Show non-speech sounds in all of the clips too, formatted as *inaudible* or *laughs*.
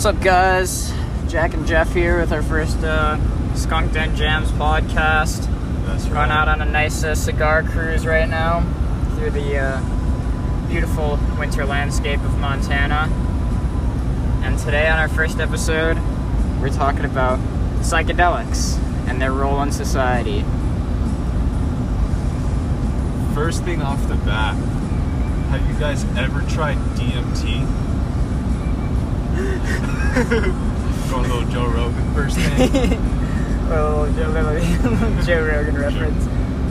What's up, guys? Jack and Jeff here with our first uh, Skunk Den Jams podcast. That's right. Going out on a nice uh, cigar cruise right now through the uh, beautiful winter landscape of Montana. And today, on our first episode, we're talking about psychedelics and their role in society. First thing off the bat, have you guys ever tried DMT? Going a little Joe Rogan first thing. *laughs* Joe, little *laughs* Joe Rogan reference.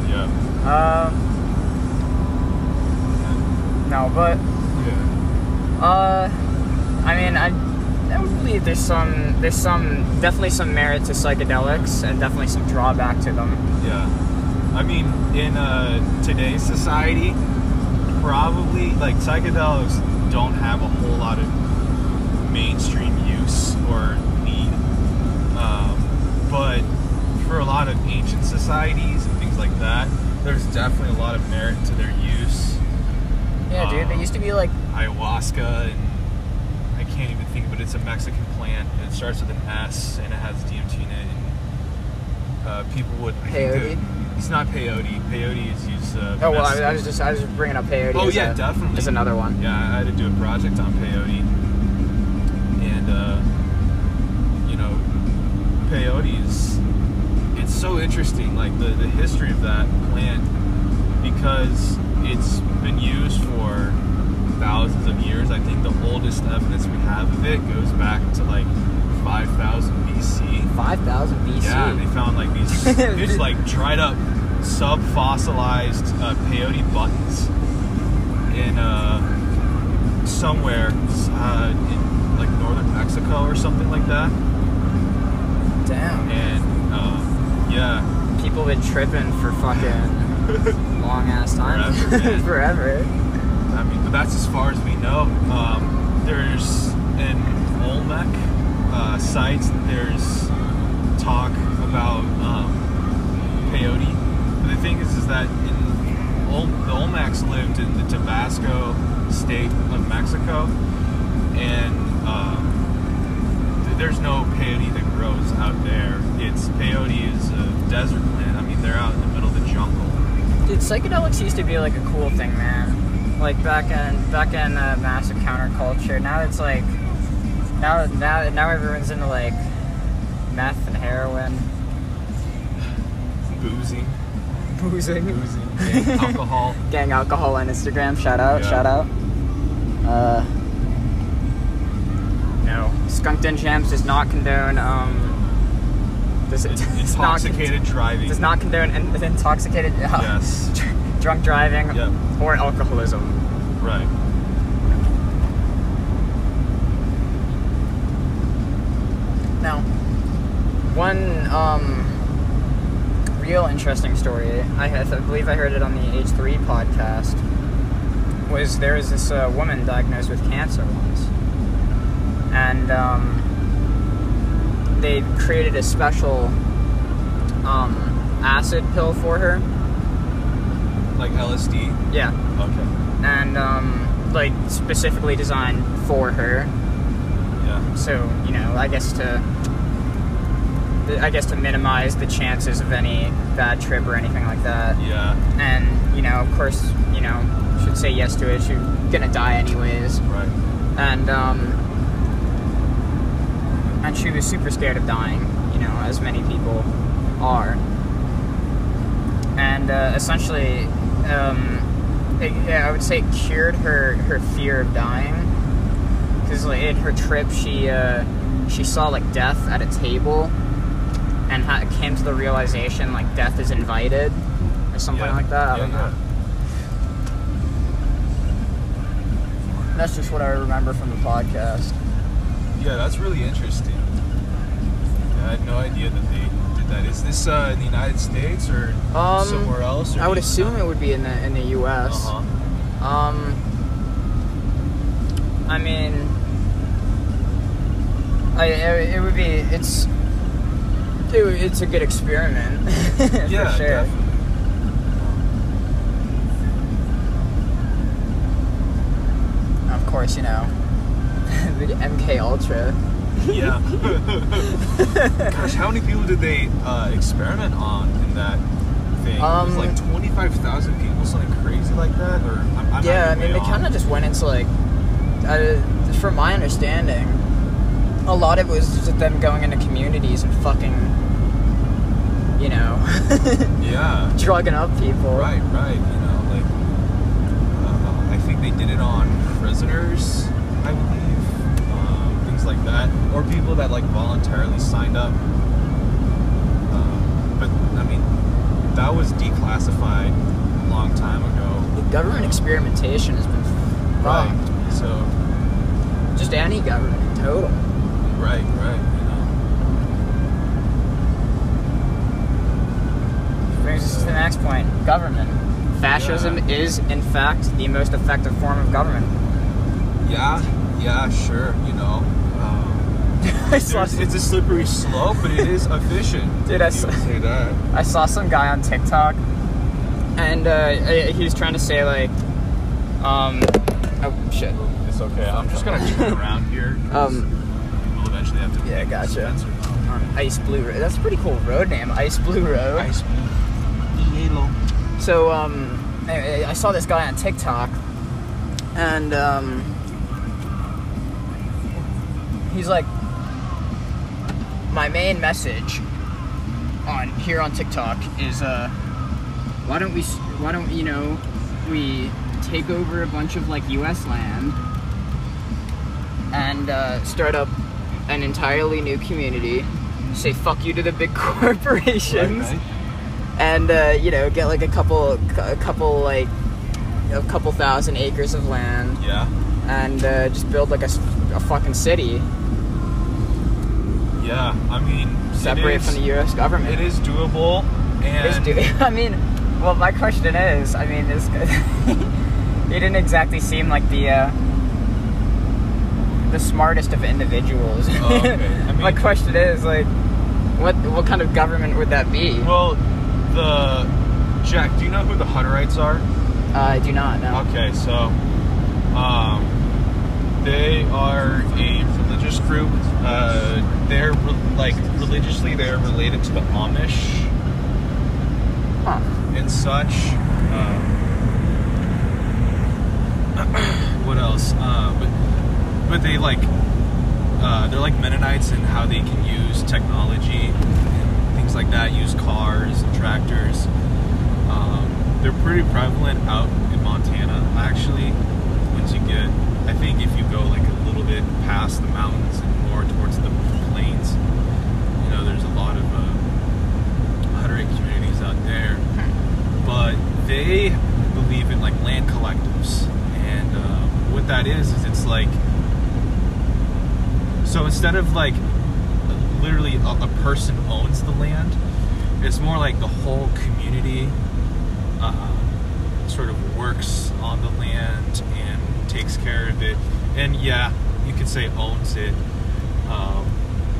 yeah. Um, no, but Yeah. Uh, I mean, I, I would believe there's some, there's some, definitely some merit to psychedelics and definitely some drawback to them. Yeah. I mean, in uh, today's society, probably like psychedelics don't have a whole lot of mainstream use or need. Um, but for a lot of ancient societies and things like that, there's definitely a lot of merit to their use. Yeah, dude, they Um, used to be like, ayahuasca and I can't even think, but it's a Mexican plant. It starts with an S and it has DMT in it. And, uh, people would. I Peyote? that- It's not peyote. Peyote is used. Uh, oh well, I, I was just, I was just bringing up peyote. Oh yeah, a, definitely. As another one. Yeah, I had to do a project on peyote, and uh, you know, peyote is it's so interesting, like the the history of that plant, because it's been used for thousands of years. I think the oldest evidence we have of it goes back to like 5000 BC. Five thousand BC. Yeah, they found like these *laughs* these like dried up sub-fossilized uh, peyote buttons in uh, somewhere uh, in like northern Mexico or something like that. Damn. And uh, yeah, People been tripping for fucking *laughs* long ass time. Forever. *laughs* Forever. I mean, but that's as far as we know. Um, there's in Olmec uh, sites. There's talk about um, peyote. But the thing is, is that in Ol- the Olmecs lived in the Tabasco state of Mexico, and um, th- there's no peyote that grows out there. It's peyote is a desert plant. I mean, they're out in the middle of the jungle. Dude, psychedelics used to be like a cool thing, man. Like back in back in uh, massive counterculture. Now it's like now now now everyone's into like meth and heroin, Boozing, boozing, boozing, gang alcohol. *laughs* gang alcohol on Instagram. Shout out, Yeah. shout out. Uh, no, Skunk Den Jams does not condone. Um, does it? *laughs* does not Intoxicated driving. does not condone in- *laughs* intoxicated. Uh, Yes. *laughs* drunk driving Yep. or alcoholism. Right. Now, one um, real interesting story, I, had, I believe I heard it on the H3 podcast, was there was this uh, woman diagnosed with cancer once. And um, they created a special um, acid pill for her. Like LSD. Yeah. Okay. And um, like specifically designed for her. Yeah. So you know, I guess to, I guess to minimize the chances of any bad trip or anything like that. Yeah. And you know, of course, you know, should say yes to it. She's gonna die anyways. Right. And um, and she was super scared of dying. You know, as many people are. And uh, essentially, um, it, yeah, I would say it cured her her fear of dying because like in her trip she uh, she saw like death at a table and ha- came to the realization like death is invited or something Yeah. like that. I Yeah, don't know. That's just what I remember from the podcast. Yeah, that's really interesting. I had no idea that they did that. Is this uh, in the United States or Um, somewhere else? Or I would assume know? it would be in the in the U.S. Uh-huh. Um, I mean, I it would be it's it, it's a good experiment *laughs* for Yeah, sure. definitely. Of course, you know the MK Ultra Yeah. *laughs* Gosh, how many people did they uh, experiment on in that thing? it was Um, like 25,000 people, something crazy like that? Or I'm, I'm yeah, I mean, they kind of just went into like, uh, from my understanding, a lot of it was just them going into communities and fucking, you know, *laughs* Yeah. drugging up people. Right, right. You know, like, uh, I think they did it on prisoners, I. Um, like that. Or people that, like, voluntarily signed up. Um, but, I mean, that was declassified a long time ago. The government experimentation has been Right. fucked. So, Just any government in total. right, right. You know. Brings us to the next point. Government. Fascism Yeah. is, in fact, the most effective form of government. Yeah, yeah, sure. You know. *laughs* I saw, there's- it's a slippery slope, but it is efficient. *laughs* Dude, I saw- say that. *laughs* I saw some guy on TikTok, and uh, he was trying to say like, um, oh shit. It's okay. I'm just gonna turn around here. Um, we'll eventually have to. yeah, gotcha. Spencer. Ice Blue Road. That's a pretty cool road name, Ice Blue Road. Ice Yellow. So um, anyway, I saw this guy on TikTok, and um, he's like, my main message on here on TikTok is uh, why don't we why don't you know we take over a bunch of like U.S. land and uh, start up an entirely new community. Say fuck you to the big *laughs* corporations right. and uh, you know get like a couple a couple like a couple thousand acres of land Yeah. and uh, just build like a, a fucking city Yeah. I mean, separate is, from the U.S. government. It is doable, and It is do- *laughs* I mean, well, my question is, I mean, this he *laughs* didn't exactly seem like the uh, the smartest of individuals. Oh, okay. *laughs* I my question is like, what what kind of government would that be? well, the Jack. Do you know who the Hutterites are? Uh, I do not know. Okay, so um, they are a religious group. Uh, they're re- like religiously they're related to the Amish Huh. and such. Um, *clears throat* what else? Uh, but but they like uh, they're like Mennonites in how they can use technology and things like that. Use cars and tractors. Um, they're pretty prevalent out in Montana, actually. Once you get, I think if you go like a bit past the mountains and more towards the plains, you know, there's a lot of uh, communities out there. But they believe in like land collectives, and uh, what that is is it's like so instead of like literally a, a person owns the land, it's more like the whole community uh, sort of works on the land and takes care of it. And yeah, could say owns it, um,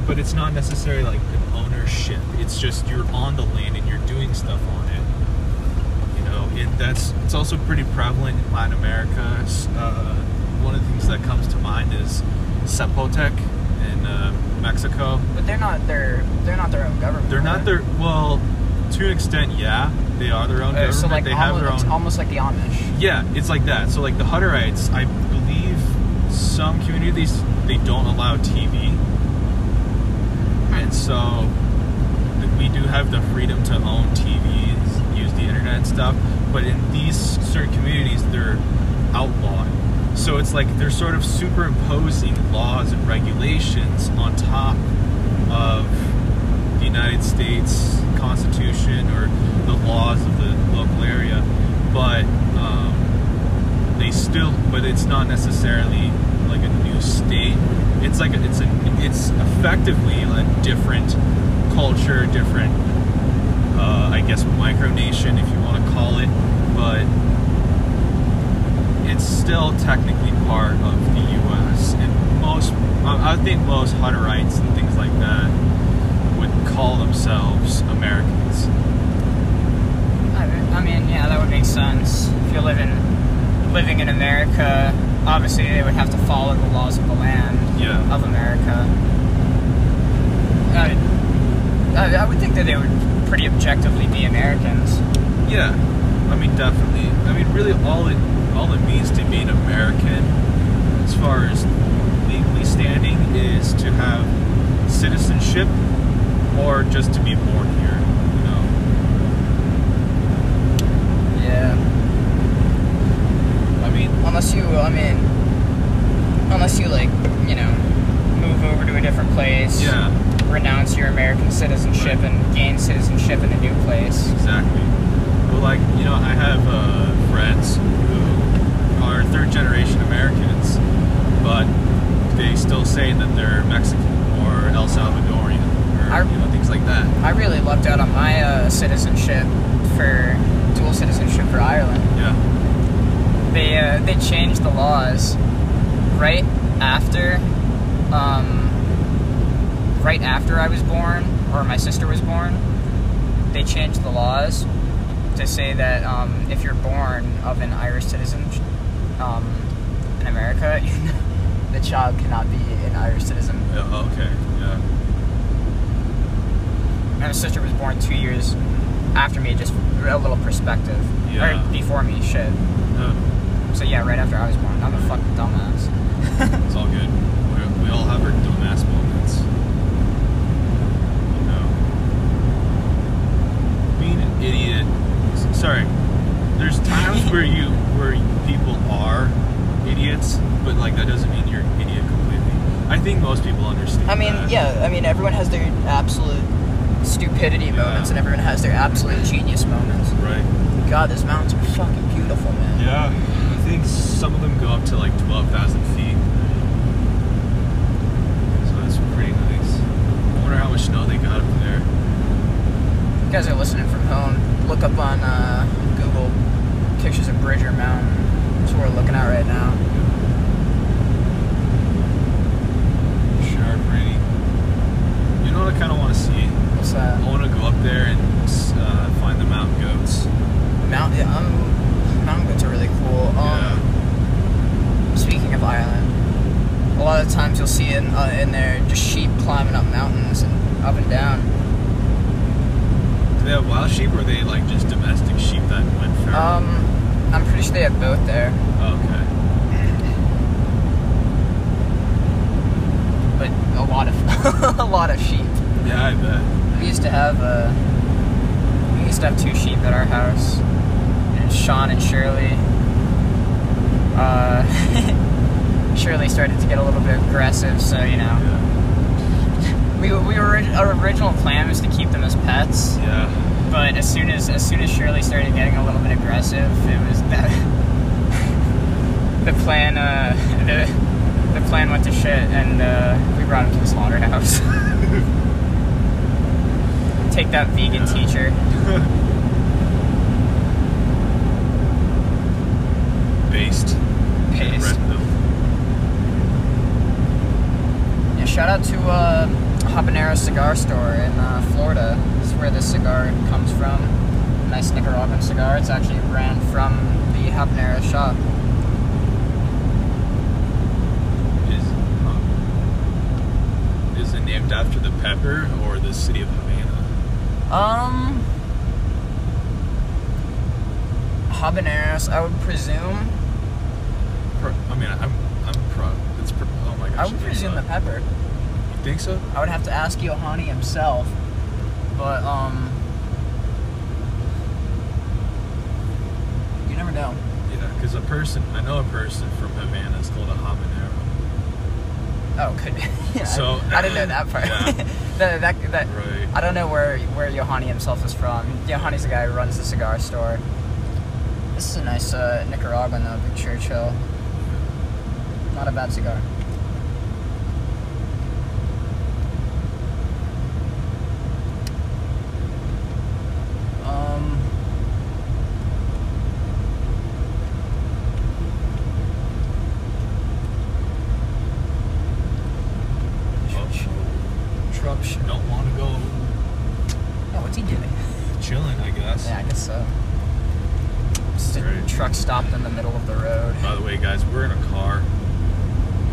but it's not necessarily like an ownership. It's just you're on the land and you're doing stuff on it. You know, it, that's it's also pretty prevalent in Latin America. Uh, one of the things that comes to mind is Zapotec in uh, Mexico. But they're not their they're not their own government. They're not their well, to an extent, yeah, they are their own Uh, government. so like they have almost, their it's own. almost like the Amish. Yeah, it's like that. So like the Hutterites, I some communities they don't allow TV, and so we do have the freedom to own TVs, use the internet and stuff. But in these certain communities, they're outlawed. So it's like they're sort of superimposing laws and regulations on top of the United States Constitution or the laws of the local area, but um, they still, but it's not necessarily state. It's like a, it's a, it's effectively a different culture, different, uh, I guess, micronation if you want to call it, but it's still technically part of the U.S. And most, I think most Hutterites and things like that would call themselves Americans. I mean, yeah, that would make sense. If you're living living in America, obviously they would have to follow the laws of the land Yeah. of America. I, I, I would think that they would pretty objectively be Americans. Yeah, I mean definitely. I mean really all it all it means to be an American, as far as legally standing, is to have citizenship or just to be born here. You know. Yeah. I mean, Unless you, I mean, unless you like, you know, move over to a different place, yeah, renounce your American citizenship, Right. and gain citizenship in a new place. exactly. Well, like you know, I have uh, friends who are third generation Americans, but they still say that they're Mexican or El Salvadorian or I- you know things like that. I really lucked out on my uh, citizenship for dual citizenship for Ireland. Yeah. They uh, they changed the laws right after, um, right after I was born or my sister was born. They changed the laws to say that um, if you're born of an Irish citizen um, in America, *laughs* the child cannot be an Irish citizen. Yeah, okay. Yeah. My sister was born two years after me, just a little perspective. Yeah. Or before me, shit. Yeah. So yeah, right after I was born. I'm a fucking dumbass. *laughs* It's all good. We, we all have our dumbass moments. You know. Being an idiot. Sorry. There's times where you where people are idiots, but like that doesn't mean you're an idiot completely. I think most people understand. I mean, that. yeah, I mean, everyone has their absolute stupidity Yeah. moments, and everyone has their absolute genius moments. Right. God, those mountains are fucking beautiful, man. Yeah. I think some of them go up to like twelve thousand feet. So that's pretty nice. I wonder how much snow they got up there. You guys are listening from home. Look up on uh, Google pictures of Bridger Mountain. That's what we're looking at right now. Sure, pretty. You know what I kind of want to see? What's that? I want to go up there and uh, find the mountain goats. Mount. Yeah, um, mountain goats are really cool. Um, Speaking of Ireland, a lot of times you'll see in uh, in there just sheep climbing up mountains and up and down. Do they have wild sheep or are they like just domestic sheep that went feral? Um, I'm pretty sure they have both there, okay. but a lot of *laughs* a lot of sheep. Yeah, I bet. We used to have uh, we used to have two sheep at our house, and Sean and Shirley. Uh, *laughs* Shirley started to get a little bit aggressive, so you know, Yeah. we we were our original plan was to keep them as pets. Yeah. But as soon as as soon as Shirley started getting a little bit aggressive, it was that *laughs* the plan uh, the the plan went to shit, and uh, we brought him to the slaughterhouse. *laughs* Take that vegan teacher. *laughs* Based. Shout out to uh, Habanero Cigar Store in uh, Florida. This is where this cigar comes from. Nice Nicaraguan cigar. It's actually a brand from the Habanero shop. Is, um, is it named after the pepper or the city of Havana? Um, habaneros, I would presume. I mean, I'm, I'm pro. It's pro- oh my gosh. I would presume the pepper. Think so? I would have to ask Yohani himself, but um, you never know. Yeah, because a person, I know a person from Havana is called a habanero. Oh, could be. *laughs* yeah, So- I, I didn't know that part. Yeah. *laughs* that, that, that, Right. I don't know where where Yohani himself is from. Yohani's the guy who runs the cigar store. This is a nice uh, Nicaraguan though, Big Churchill. Not a bad cigar. Um. Truck sh- don't want to go Oh, what's he doing? chilling, I guess. Yeah, I guess so. Just a Right. truck stopped in the middle of the road. By the way, guys, we're in a car.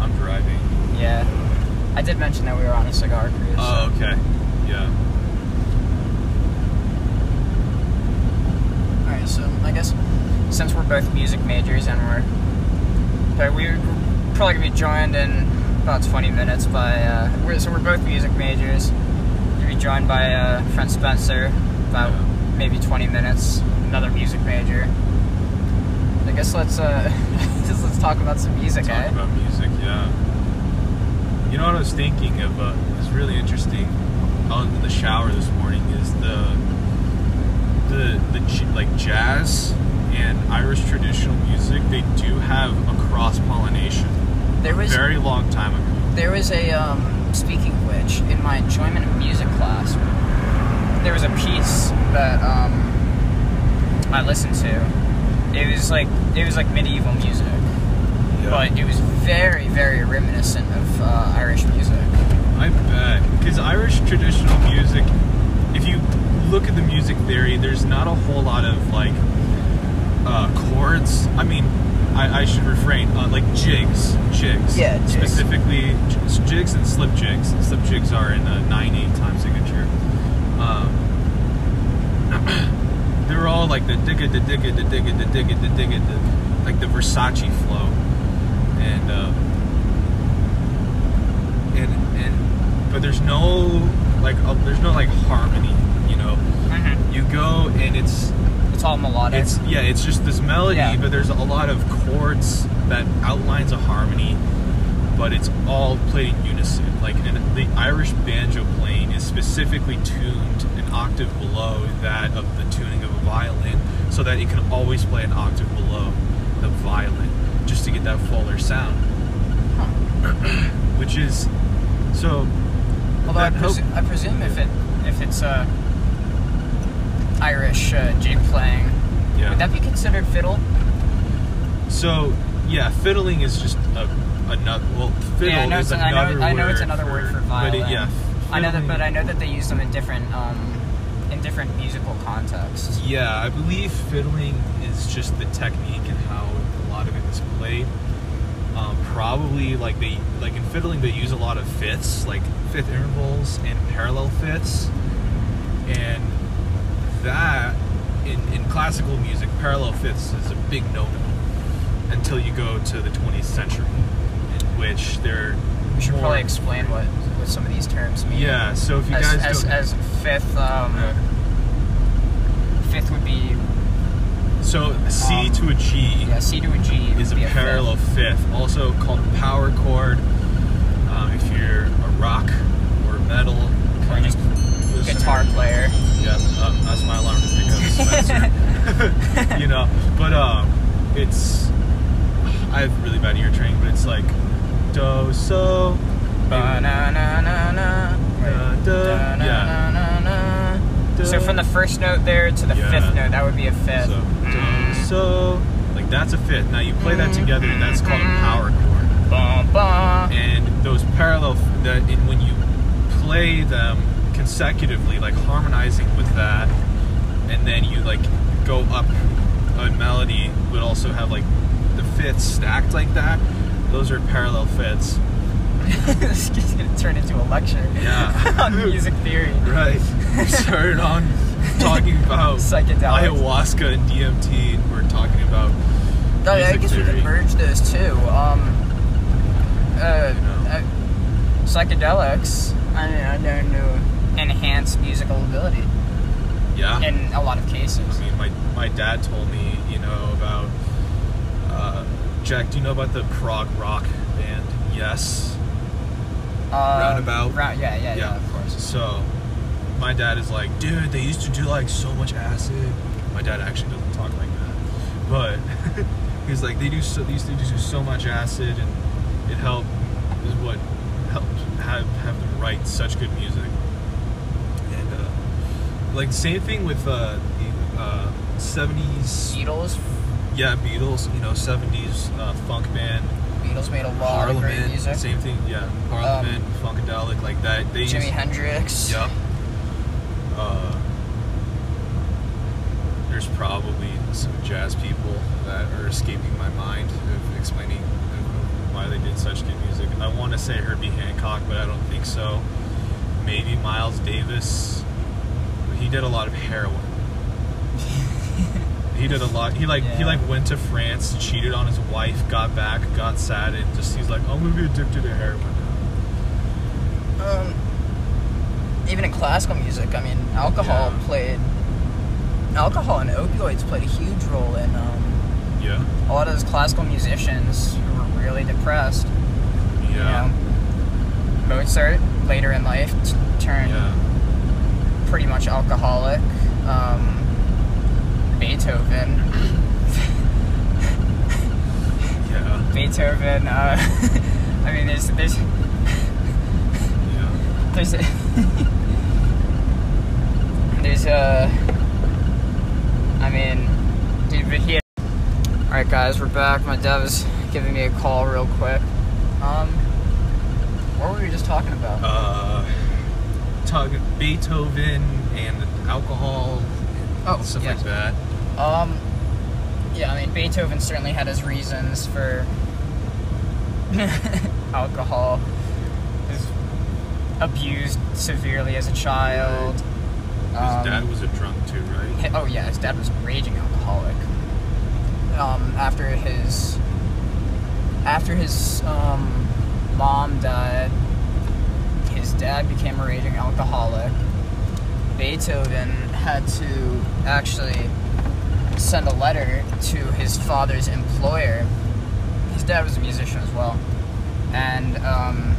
I'm driving. Yeah. I did mention that we were on a cigar cruise. Oh, okay. Yeah. All right, so I guess since we're both music majors and we're, but we're probably gonna be joined in about 20 minutes by, uh, we're, so we're both music majors. We'll be joined by uh, friend Spencer about Yeah. maybe 20 minutes, another music major. I guess let's uh, just let's talk about some music, Talk eh? about music, yeah. You know what I was thinking of? Uh, is really interesting. Out in the shower this morning is the the the like jazz and Irish traditional music. They do have a cross pollination. There was a Very long time ago. There was a, um, speaking of which, in my enjoyment of music class, there was a piece that um, I listened to. It was like it was like medieval music, but it was very, very reminiscent of uh, Irish music. I bet. Because Irish traditional music, if you look at the music theory, there's not a whole lot of like uh, chords. I mean, I, I should refrain. Uh, like jigs, jigs. Yeah, jigs. Specifically, jigs and slip jigs. Slip jigs are in a nine-eight time signature. Um, *clears throat* they're all like the digga, the digga, the digga, the digga, the digga, the like the Versace flow, and. Uh, and and but there's no like uh, there's no like harmony you know Mm-hmm. you go and it's It's all melodic. it's yeah it's just this melody Yeah. but there's a lot of chords that outlines a harmony but it's all played in unison like and the irish banjo playing is specifically tuned an octave below that of the tuning of a violin so that it can always play an octave below the violin just to get that fuller sound which is so Although I, help- I presume if it if it's uh, Irish uh, jig playing, yeah would that be considered fiddle? so yeah fiddling is just a another well fiddle yeah, I know, is it's, I another know, I know it's word another word for but violin. it, yeah I know that, but I know that they use them in different um, in different musical contexts. yeah i believe fiddling is just the technique and how a lot of it is played um, probably like they like in fiddling they use a lot of fifths like fifth intervals and parallel fifths and that in, in classical music parallel fifths is a big no-no until you go to the 20th century in which they're We should more- probably explain what, what some of these terms mean. yeah so if you as, guys as, as fifth, um, fifth would be so c um, to a g yeah C to a G is a parallel fifth, also called a power chord. Um, if you're a rock or metal Or just listener. guitar player. Yeah, um, that's my alarm to pick up Spencer. *laughs* you know, but um, it's I have really bad ear training, but it's like do so. Ba-na-na-na-na. Da, da. Da-na-na-na-na. So from the first note there to the Yeah. fifth note, that would be a fifth. So so, like that's a fifth. Now you play that mm-hmm. together, and that's called a mm-hmm. power chord. Bum, bum. and those parallel that in, when you play them consecutively like harmonizing with that and then you like go up a melody would also have like the fifths stacked like that those are parallel fifths *laughs* this is gonna turn into a lecture. Yeah. *laughs* on music theory. right *laughs* we started on *laughs* talking about *laughs* Psychedelics. ayahuasca and dmt and we're talking about I guess we theory. could merge those too. Um, uh, uh, psychedelics, I mean, I know, know enhance musical ability yeah in a lot of cases. I mean, my, my dad told me, you know, about uh, Jack. Do you know about the prog rock band? Yes. Uh, Roundabout. Ra- yeah, yeah, yeah, of course. So, my dad is like, dude, they used to do like so much acid. My dad actually doesn't talk like that, but *laughs* he's like, they do so. They used to do so much acid, and it helped. Is what helped have have them write such good music. And uh, like same thing with uh, the uh, 70s Beatles, yeah, Beatles, you know, 70s uh, funk band, Beatles made a lot of great Parliament, music. Um, same thing, yeah, Parliament, Funkadelic, like that. They Jimi used, Hendrix. Yep. Uh, there's probably some jazz people that are escaping my mind of explaining why they did such good music. I want to say Herbie Hancock, but I don't think so. Maybe Miles Davis. He did a lot of heroin. *laughs* he did a lot. He like he like went to France, cheated on his wife, got back, got sad, and just he's like, I'm gonna be addicted to heroin now. Um, even in classical music, I mean, alcohol Yeah. played. Alcohol and opioids played a huge role in um, Yeah, a lot of those classical musicians who were really depressed. yeah, You know, Mozart later in life t- turned yeah. pretty much alcoholic. Um, Beethoven. Yeah, Beethoven. Uh, *laughs* I mean, there's there's yeah. *laughs* there's there's a I mean dude but he Alright guys we're back. My dad was giving me a call real quick. Um what were we just talking about? Uh, talk Beethoven and alcohol, Oh, and stuff yes. like that. um yeah I mean Beethoven certainly had his reasons for *laughs* alcohol. He was abused severely as a child His Um, dad was a drunk too, right? Oh yeah, his dad was a raging alcoholic. Um, after his after his um, mom died, his dad became a raging alcoholic. Beethoven had to actually send a letter to his father's employer. His dad was a musician as well, and um,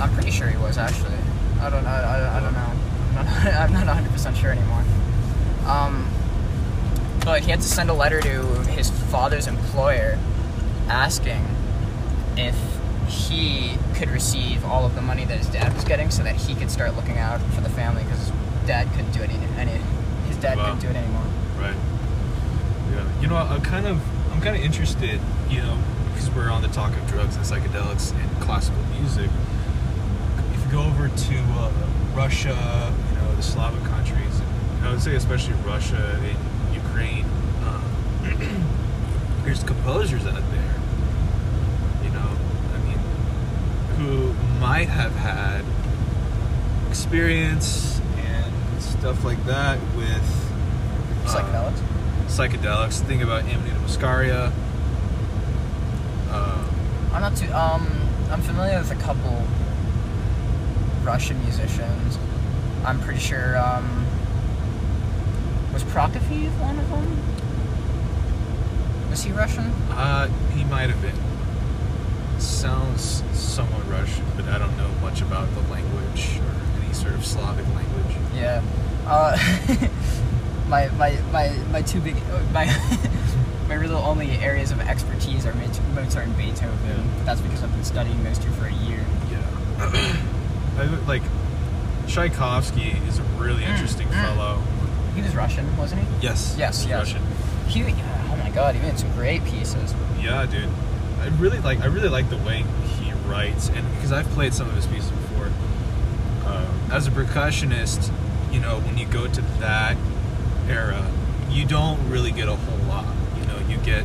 I'm pretty sure he was actually. I don't. I, I, I don't know. I'm not, *laughs* I'm not 100 percent sure anymore. Um, but he had to send a letter to his father's employer, asking if he could receive all of the money that his dad was getting, so that he could start looking out for the family because his dad couldn't do it any. any his dad Wow. couldn't do it anymore. Right. Yeah. You know, I'm kind of I'm kind of interested. You know, because we're on the talk of drugs and psychedelics and classical music. If you go over to uh, Russia, the Slavic countries, and I would say especially Russia and Ukraine, um, *clears throat* there's composers out there. You know, I mean, who might have had experience and stuff like that with uh, Psychedelics. psychedelics. Think about Amanita muscaria. Uh, I'm not too. Um, I'm familiar with a couple Russian musicians. I'm pretty sure. Um, was Prokofiev one of them? Was he Russian? uh, he might have been. Sounds somewhat Russian, but I don't know much about the language or any sort of Slavic language. Yeah. Uh, *laughs* my my my my two big *laughs* my *laughs* my real only areas of expertise are Mozart and Beethoven. Yeah. That's because I've been studying those two for a year. Yeah. *clears throat* I, like Tchaikovsky is a really Mm, interesting mm. fellow. He was Russian, wasn't he? Yes. Yes, yes. Russian. He. Oh my God, he made some great pieces. Yeah, dude. I really like. I really like the way he writes, and because I've played some of his pieces before. Uh, as a percussionist, you know, when you go to that era, you don't really get a whole lot. You know, you get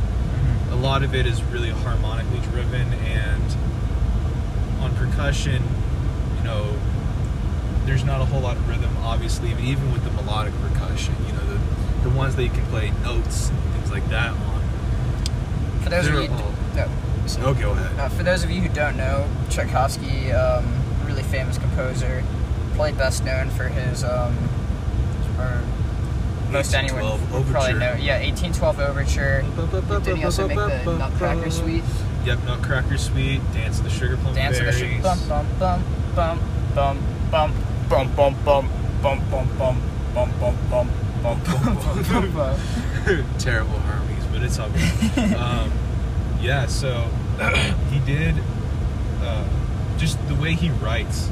a lot of it is really harmonically driven, and on percussion, you know, there's not a whole lot of rhythm, obviously, but even with the melodic percussion, you know, the the ones that you can play notes and things like that on. For those of you, all- no, so- Oh, go ahead. Uh, for those of you who don't know, Tchaikovsky, um, really famous composer, probably best known for his, um, or most anyone 1812 would probably know. Yeah, 1812 Overture. Did he also make the Nutcracker Suite? Yep, Nutcracker Suite, Dance of the Sugar Plum Dance of the Sugar. Bum bum bum bum bum bum bum bum bum bum bum bum bum bum bum bum bum bum bum. Terrible harmonies, but it's all good. um, yeah, so he did uh, just the way he writes.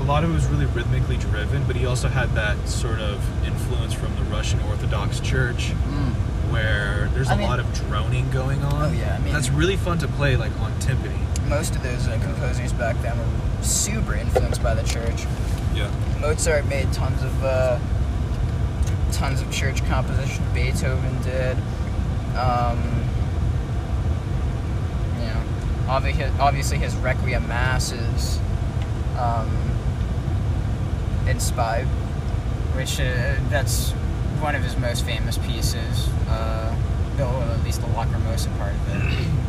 A lot of it was really rhythmically driven, but he also had that sort of influence from the Russian Orthodox Church, Mm. where there's a I mean- lot of droning going on. Oh, yeah, I mean- that's really fun to play, like on timpani. Most of those uh, composers back then were super influenced by the church. Yeah. Mozart made tons of uh, tons of church composition. Beethoven did. Um, obviously, obviously his Requiem Mass is um, in Spy, which uh, that's one of his most famous pieces. Uh, though at least the Lacrimosa part of it. *clears throat*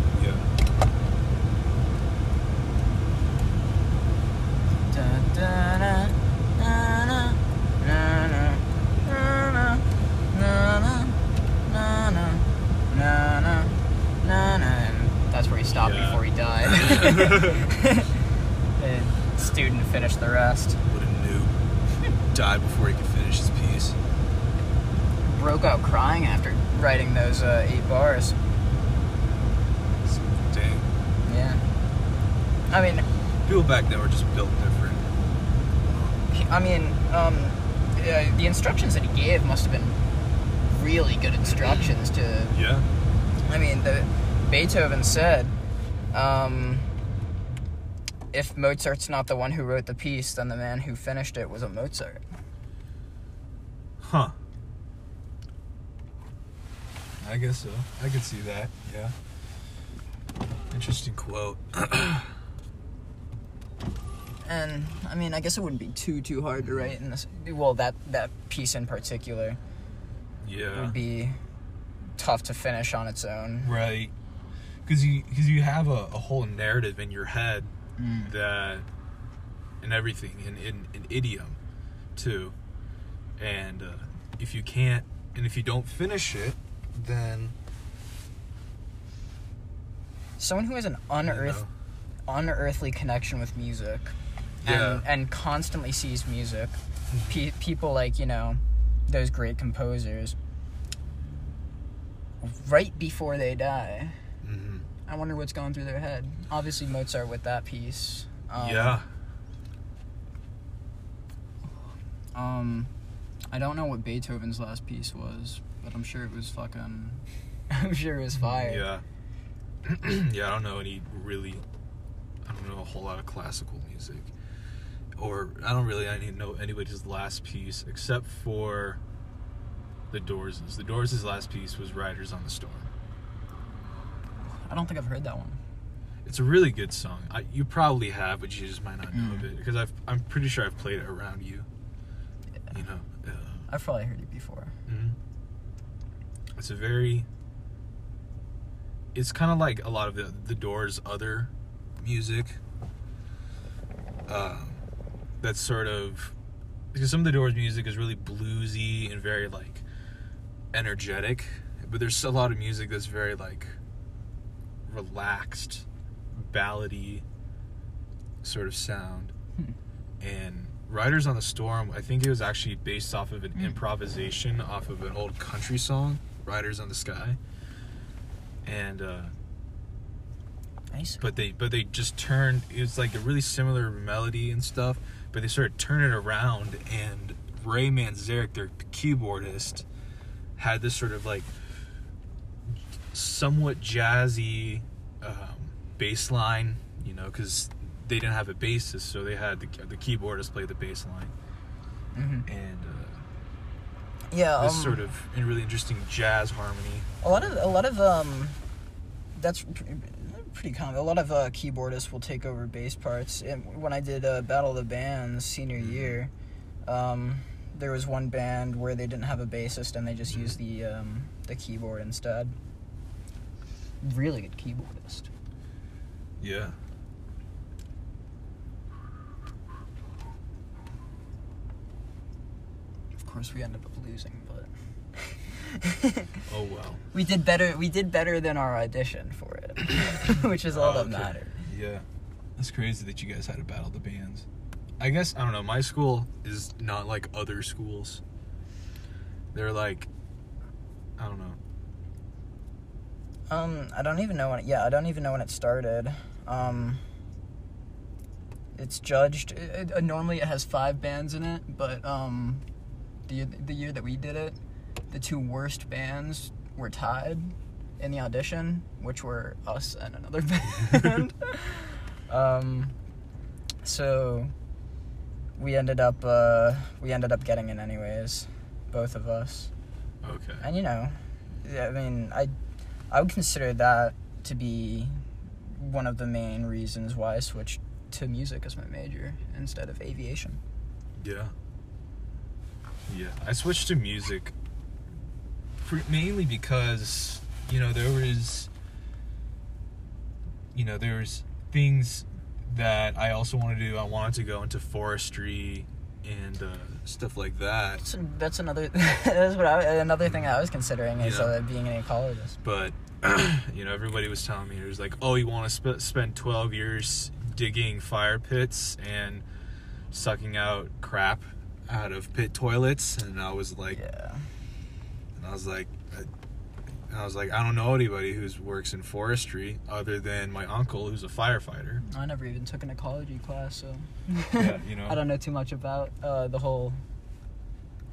that's where he stopped Yeah. before he died. *laughs* the student finished the rest. What a noob. Died before he could finish his piece. Broke out crying after writing those uh, eight bars. Dang. Yeah. I mean, People back then were just built different. I mean, um, uh, the instructions that he gave must have been really good instructions to Yeah. I mean, the Beethoven said, um, if Mozart's not the one who wrote the piece, then the man who finished it was a Mozart. Huh. I guess so. I could see that. Yeah. Interesting quote. *clears throat* And I mean, I guess it wouldn't be too too hard to write in this. Well, that that piece in particular yeah. would be tough to finish on its own. Right. Because you because you have a, a whole narrative in your head Mm. that and everything in, in, in idiom too. And uh, if you can't and if you don't finish it, then Someone who has an you unearth, know. unearthly connection with music, Yeah. Mm-hmm. and and constantly sees music. Pe- people like you know those great composers. Right before they die, Mhm. I wonder what's going through their head. Obviously, Mozart with that piece. Um, yeah. Um, I don't know what Beethoven's last piece was, but I'm sure it was fucking. *laughs* I'm sure it was fire. Yeah. *clears throat* yeah, I don't know any really. I don't know a whole lot of classical music, or I don't really I didn't know anybody's last piece except for the Doors'. The Doors' last piece was "Riders on the Storm." I don't think I've heard that one. It's a really good song. I, you probably have, but you just might not know Mm. of it because I've, I'm pretty sure I've played it around you. Yeah. You know, uh, I've probably heard it before. Mhm. It's a very. It's kind of like a lot of the the Doors' other music. Um, that's sort of because some of the Doors' music is really bluesy and very like energetic, but there's a lot of music that's very like relaxed, ballady sort of sound. Hmm. And Riders on the Storm, I think it was actually based off of an Hmm. improvisation off of an old country song, Riders on the Sky. And uh Nice. but they but they just turned it was like a really similar melody and stuff, but they sort of turned it around and Ray Manzarek, their keyboardist, had this sort of like somewhat jazzy um, bass line, you know, because they didn't have a bassist, so they had the, the keyboardist play the bass line, hmm and uh, Yeah. this um, sort of in really interesting jazz harmony. A lot of a lot of um, that's pretty, common. A lot of uh, keyboardists will take over bass parts. And when I did uh, Battle of the Bands senior year, um, there was one band where they didn't have a bassist and they just used the um, the keyboard instead. Really good keyboardist. Yeah. Of course, we ended up losing, but *laughs* *laughs* Oh well. we did better. We did better than our audition for it, *laughs* which is all Oh, that okay. mattered. Yeah. That's crazy that you guys had to battle the bands. I guess I don't know, my school is not like other schools. They're like I don't know. Um, I don't even know when. It, yeah, I don't even know when it started. Um, it's judged. It, it- normally, it has five bands in it, but um, the the year that we did it, the two worst bands were tied in the audition, which were us and another *laughs* band. um, so we ended up uh, we ended up getting in anyways, both of us. Okay. And you know, I mean, I I would consider that to be one of the main reasons why I switched to music as my major instead of aviation. Yeah. Yeah, I switched to music mainly because you know there was you know there was things that I also wanted to do. I wanted to go into forestry and uh, stuff like that. That's, that's another. *laughs* that's what I, another thing I was considering is Yeah. uh, being an ecologist. But *clears throat* you know, everybody was telling me it was like, oh, you want to sp- spend twelve years digging fire pits and sucking out crap out of pit toilets, and I was like, Yeah. And I was like, I, and I was like, I don't know anybody who works in forestry other than my uncle, who's a firefighter. I never even took an ecology class, so *laughs* Yeah, you know. *laughs* I don't know too much about uh, the whole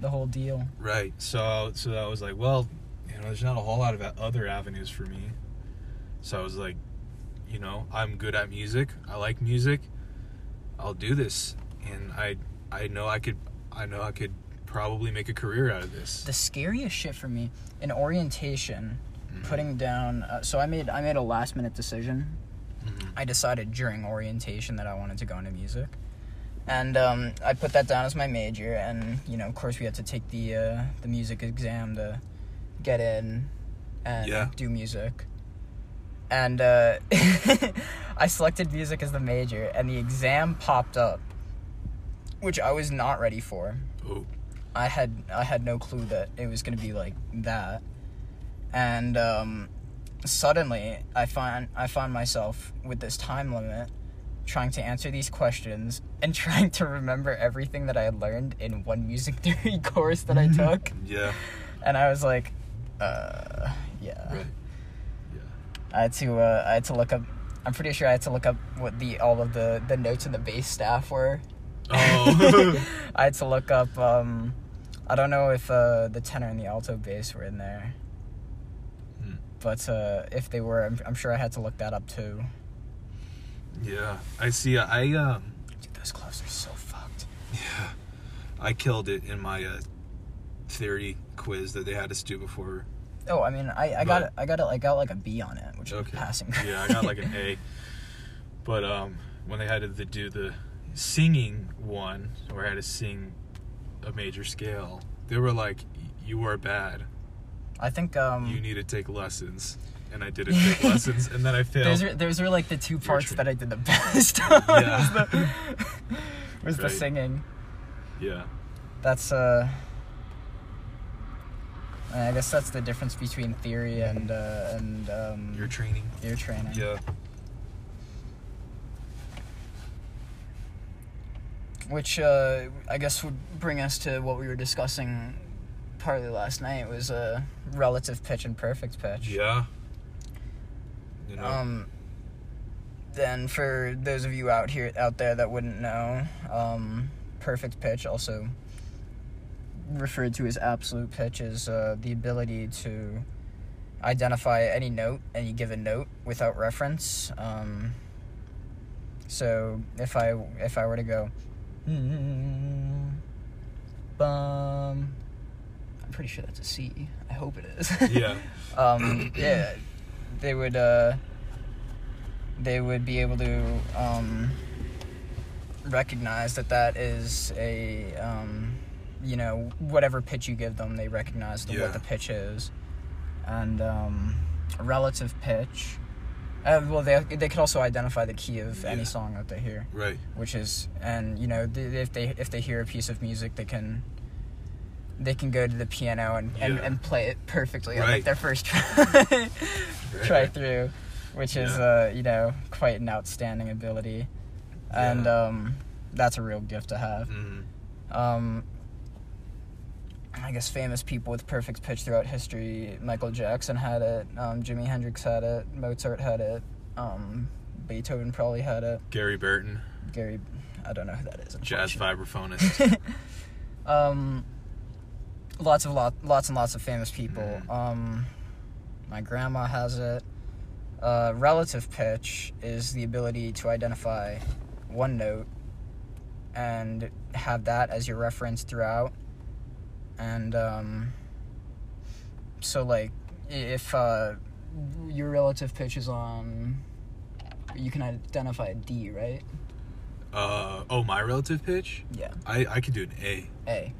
the whole deal. Right. So, so I was like, well, you know, there's not a whole lot of other avenues for me. So I was like, you know, I'm good at music. I like music. I'll do this, and I, I know I could, I know I could probably make a career out of this. The scariest shit for me in orientation, Mhm. putting down. Uh, so I made I made a last minute decision. Mhm. I decided during orientation that I wanted to go into music, and um, I put that down as my major. And you know, of course, we had to take the uh, the music exam to get in and Yeah. do music. And uh, *laughs* I selected music as the major, and the exam popped up, which I was not ready for. Oh, I had I had no clue that it was gonna be like that, and um, suddenly I find I found myself with this time limit, trying to answer these questions *laughs* and trying to remember everything that I had learned in one music *laughs* theory course that I took, yeah. and I was like, uh, yeah. Right. Yeah. I had to uh, I had to look up. I'm pretty sure I had to look up what the all of the the notes in the bass staff were. Oh. *laughs* I had to look up. Um, I don't know if uh, the tenor and the alto bass were in there, Hmm. but uh, if they were, I'm, I'm sure I had to look that up too. yeah. I see. I um. Dude, those gloves are so fucked. Yeah, I killed it in my uh, theory quiz that they had us do before. Oh, I mean, I, I got But- I got it. I got like a B on it, which is passing. yeah, I got like an A. *laughs* But um, when they had to do the singing one, where I had to sing a major scale, they were like, "You are bad. I think um, You need to take lessons." And I didn't *laughs* take lessons, and then I failed. those are those are like the two parts that I did the best. Yeah. *laughs* was the, was the singing. yeah, That's uh. I guess that's the difference between theory and uh, and um, your training. Your training. Yeah, Which uh, I guess would bring us to what we were discussing partly last night was uh, relative pitch and perfect pitch. yeah. You know, Um, then for those of you out here out there that wouldn't know, um, perfect pitch also referred to as absolute pitch is uh, the ability to identify any note, any given note without reference. Um, so if I if I were to go, "Mm, bum, I'm pretty sure that's a C. I hope it is. yeah, *laughs* um, yeah, they would uh, they would be able to um, recognize that that is a um, you know whatever pitch you give them, they recognize the, Yeah. what the pitch is, and um, relative pitch. Uh, well, they they could also identify the key of any Yeah. song that they hear, right. which is and you know th- if they if they hear a piece of music, they can they can go to the piano and, and, Yeah. and play it perfectly on like their first *laughs* try try through, which is uh, you know quite an outstanding ability, and um, that's a real gift to have. Mhm. Um, I guess famous people with perfect pitch throughout history. Michael Jackson had it. Um, Jimi Hendrix had it. Mozart had it. Um, Beethoven probably had it. Gary Burton, Gary, I don't know who that is. jazz vibraphonist. *laughs* um, lots of lot, lots and lots of famous people. Mhm. Um, my grandma has it. Uh, relative pitch is the ability to identify one note and have that as your reference throughout. And um, so, like, if uh, your relative pitch is on You can identify a D, right? Uh oh, my relative pitch. Yeah. I I could do an A. A.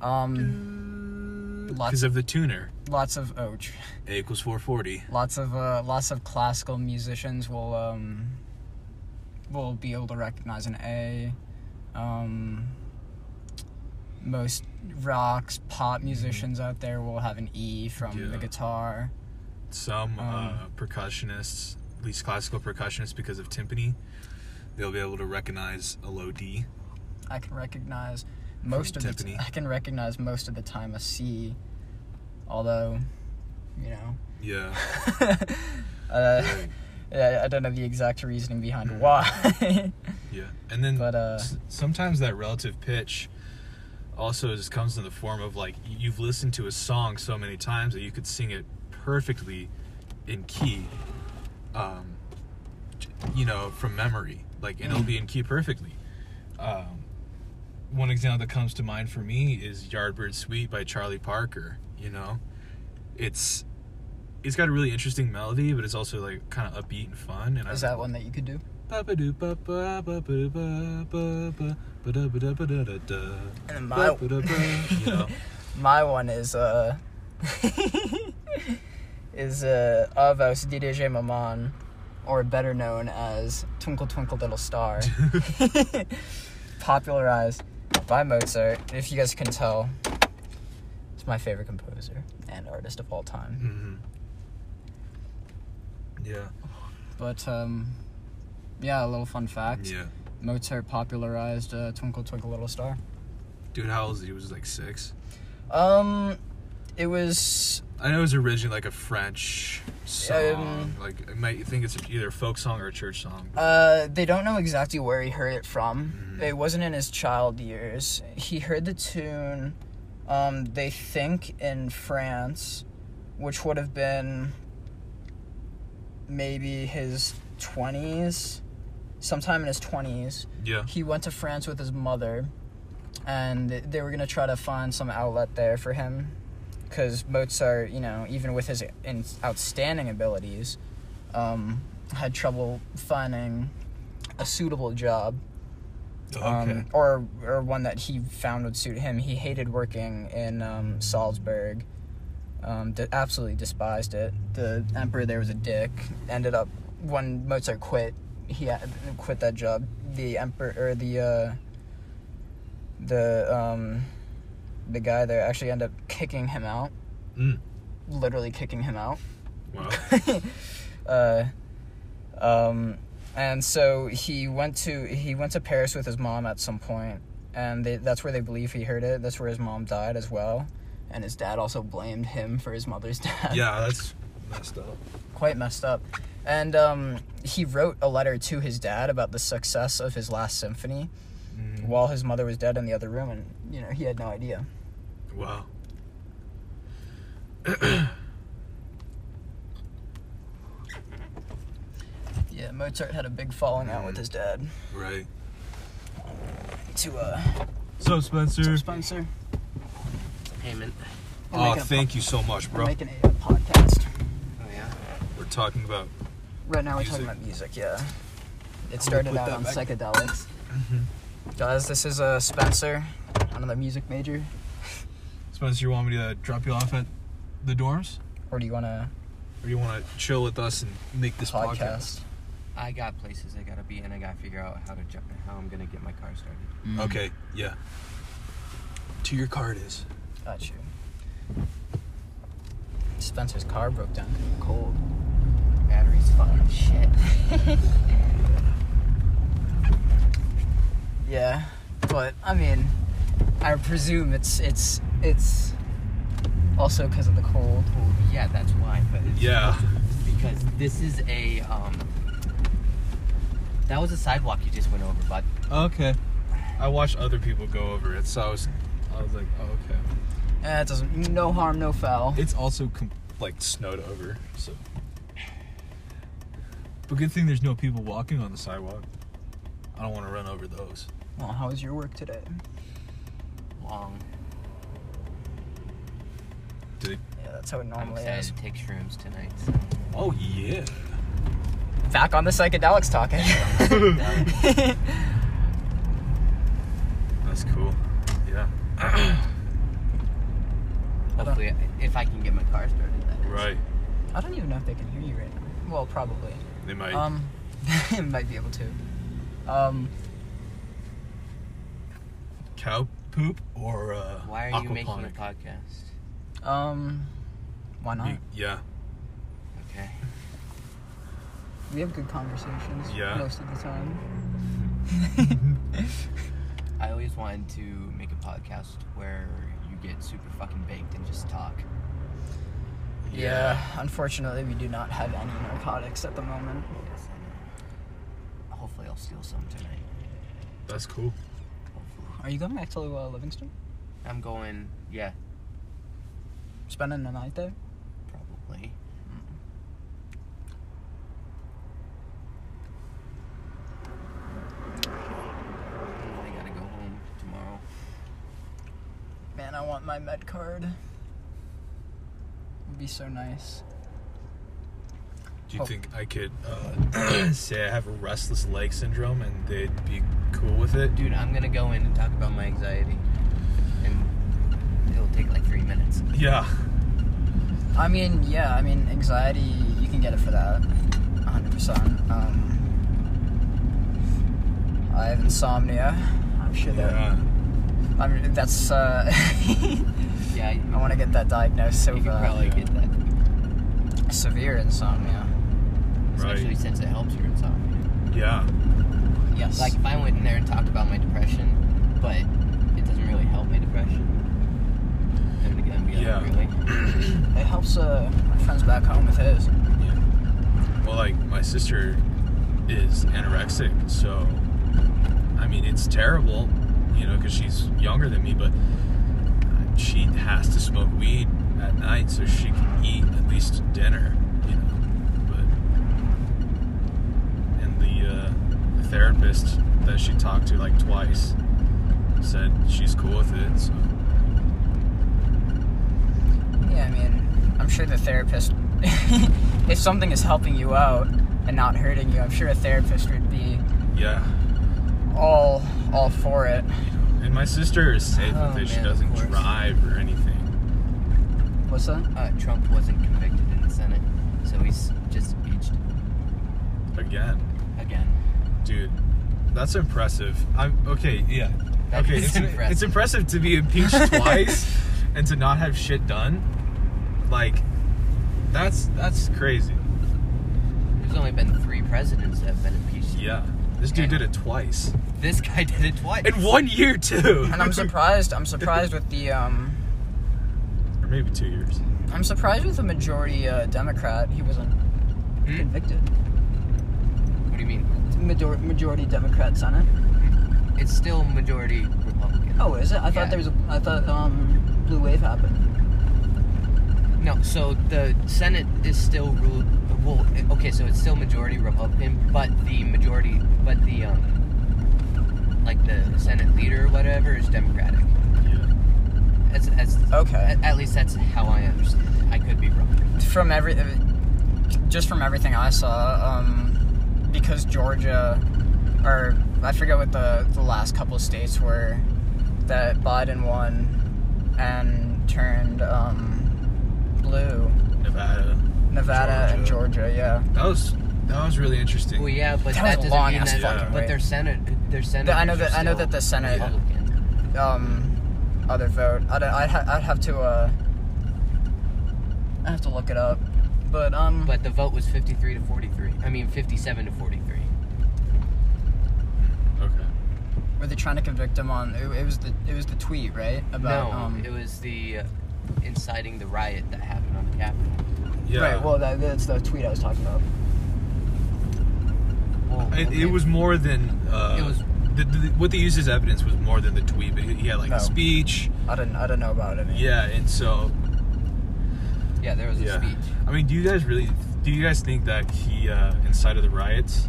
Um, Lots- Because of the tuner. lots of oh, tr- A equals 440. lots of uh, lots of classical musicians will um will be able to recognize an A. Um, most rocks pop musicians out there will have an E from Yeah. the guitar. Some uh, Um, percussionists, at least classical percussionists, because of timpani, they'll be able to recognize a low D. I can recognize most of the t- timpani. I can recognize most of the time a C, although, you know, Yeah. *laughs* uh, Right. yeah, I don't know the exact reasoning behind Mhm. why. Yeah, and then *laughs* But, uh, s- sometimes that relative pitch also just comes in the form of like you've listened to a song so many times that you could sing it perfectly in key, um, you know, from memory, like and it'll be in key perfectly. Um, one example that comes to mind for me is Yardbird Suite by Charlie Parker. You know, it's it's got a really interesting melody, but it's also like kind of upbeat and fun. And Is I, that one that you could do? And my you know. my one is uh is uh Avos DDJ Maman, or better known as Twinkle Twinkle Little Star, popularized by Mozart. If you guys can tell, it's my favorite composer and artist of all time. Mhm. Yeah, But um, yeah, a little fun fact: yeah. Mozart popularized uh, "Twinkle Twinkle Little Star." Dude, how old is he? He was like six. Um, it was I know it was originally like a French song. Um, like, I might think it's either a folk song or a church song. Uh, they don't know exactly where he heard it from. Mhm. It wasn't in his child years. He heard the tune, um, they think in France, which would have been maybe his 20s, sometime in his 20s. yeah. He went to France with his mother, and they were gonna try to find some outlet there for him, because Mozart, you know, even with his in- outstanding abilities, um, had trouble finding a suitable job, Okay. um, or or one that he found would suit him. He hated working in um, Salzburg. Um, d- absolutely despised it. The emperor there was a dick. Ended up when Mozart quit, he quit that job. The emperor or the uh, the um, the guy there actually ended up kicking him out. Mm. Literally kicking him out. Wow. *laughs* uh, um, and so he went to he went to Paris with his mom at some point, and they, that's where they believe he heard it. That's where his mom died as well, and his dad also blamed him for his mother's *laughs* death. yeah, that's messed up. quite messed up. And um, he wrote a letter to his dad about the success of his last symphony Mhm. while his mother was dead in the other room, and you know he had no idea. Wow. *clears throat* Yeah, Mozart had a big falling out with his dad. right. To uh, So Spencer. so Spencer. Payment. we're Oh, making a thank you so much, We're bro. making a podcast. Oh yeah. We're talking about. Right now, we're Music. talking about music. Yeah, it started out on back. psychedelics. Guys, this is uh, Spencer, another music major. Spencer, you want me to drop you off at the dorms, Or do you want to or do you want to chill with us and make this podcast? podcast? I got places I gotta be, and I gotta figure out how to ju- how I'm gonna get my car started. Mm, Okay. Yeah. To your car it is. Got you. Spencer's car broke down. cold. Battery's fucking shit. *laughs* Yeah, but I mean, I presume it's it's it's also because of the cold. Well, yeah, that's why. But it's Yeah. because this is a um. That was a sidewalk you just went over, bud. Okay. I watched other people go over it, so I was, I was like, oh, okay. Eh, it doesn't. No harm, no foul. It's also com- like snowed over, so. But good thing there's no people walking on the sidewalk. I don't want to run over those. Well, how was your work today? Long. Did it? Yeah, that's how it normally I'm normally excited is. take shrooms tonight. So. Oh yeah. back on the psychedelics talking. *laughs* That's cool. Yeah. *coughs* Hopefully, if I can get my car started. That is. Right. I don't even know if they can hear you right now. Well, probably. They might. Um, *laughs* might be able to. Um, cow poop or uh, Why are you making a podcast? um, why not? Y- Yeah. Okay. *laughs* We have good conversations Yeah. most of the time. *laughs* I always wanted to make a podcast where you get super fucking baked and just talk. Yeah, unfortunately, we do not have any narcotics at the moment. Yes, I know. Hopefully, I'll steal some tonight. That's cool. Are you going back to uh, Livingston? I'm going. Yeah, Spending the night there? probably. I gotta go home tomorrow. Man, I want my med card. Would be so nice. Do you Oh. think I could uh, *coughs* say I have a restless leg syndrome and they'd be cool with it? Dude, I'm gonna go in and talk about my anxiety. And it'll take like three minutes. Yeah. I mean, yeah, I mean, anxiety, you can get it for that. 100%. Um, I have insomnia. I'm sure that. Yeah. I mean, that's. Uh, *laughs* Yeah, you, I want to get that diagnosed so you could uh, probably get that. severe insomnia. Especially Right. since it helps your insomnia. Yeah. Yes. Like if I went in there and talked about my depression, but it doesn't really help my depression, then again, be Yeah. really? *clears throat* it helps uh, my friends back home with his. Yeah. Well, like my sister is anorexic, so I mean it's terrible, you know, because she's younger than me, but she has to smoke weed at night so she can eat at least dinner, you know. But and the, uh, the therapist that she talked to like twice said she's cool with it. So Yeah, I mean, I'm sure the therapist, *laughs* if something is helping you out and not hurting you, I'm sure a therapist would be yeah. all all for it. And my sister is safe Oh, with it. She doesn't drive or anything. What's that? Uh, Trump wasn't convicted in the Senate, so he's just impeached Again. again. Dude, that's impressive. I'm okay. Yeah. That okay, it's impressive. it's impressive to be impeached *laughs* twice and to not have shit done. Like, that's that's crazy. There's only been three presidents that have been impeached. Yeah, this dude did it twice This guy did it twice. in one year too. And I'm surprised. I'm surprised with the um. or maybe two years. I'm surprised with the majority uh, Democrat. He wasn't Hmm? convicted. What do you mean? Major- majority Democrat Senate. It's still majority Republican. Oh, is it? I Yeah. thought there was. A, I thought um, blue wave happened. No, so the Senate is still ruled. Well, okay, so it's still majority Republican, but the majority, but the um, like the Senate leader or whatever is Democratic. Yeah. As, as Okay. At, at least that's how I understand it. I could be wrong. From every, just from everything I saw, um, because Georgia, or I forget what the the last couple of states were, that Biden won and turned um, blue. Nevada. Nevada and Georgia. Georgia, yeah. That was that was really interesting. Well, yeah, but That that, was doesn't long mean that. fucking but wait. their Senate, their Senate. I know that- I know that the Senate- Republican. Um, other vote. I'd, I'd, ha- I'd have to uh, I have to look it up, but um, But the vote was 53 to 43. I mean, 57 to 43. Okay. were they trying to convict him on? It, it was the it was the tweet, right? About no, um, it was the uh, inciting the riot that happened on the Capitol. Yeah. Right. Well, that, that's the tweet I was talking about. Well, It, okay. it was more than. Uh, It was- The, the, what they used as evidence was more than the tweet, but he he had like No. a speech. I didn't I didn't know about it. Yeah, and so Yeah, there was a speech. I mean, do you guys really? Do you guys think that he uh, incited the riots?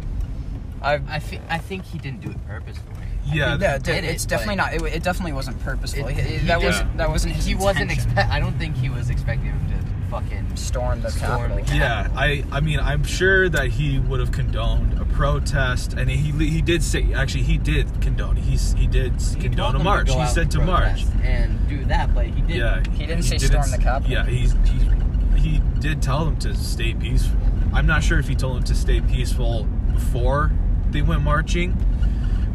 I I, fe- I think he didn't do it purposefully. I Yeah. think yeah, did it, it's it, definitely not. It, it definitely wasn't purposeful. it- He- he that did- was that wasn't his. He wasn't. intention. Expe- I don't think he was expecting him to fucking Storm the Storm the Capitol. Yeah, I I mean I'm sure that he would have condoned a protest, and he he did say actually he did condone he's he did He condone a march. He said to march. and do that, but he didn't. Yeah, He didn't say storm the Capitol. Yeah, he's he he did tell them to stay peaceful. I'm not sure if he told them to stay peaceful before they went marching,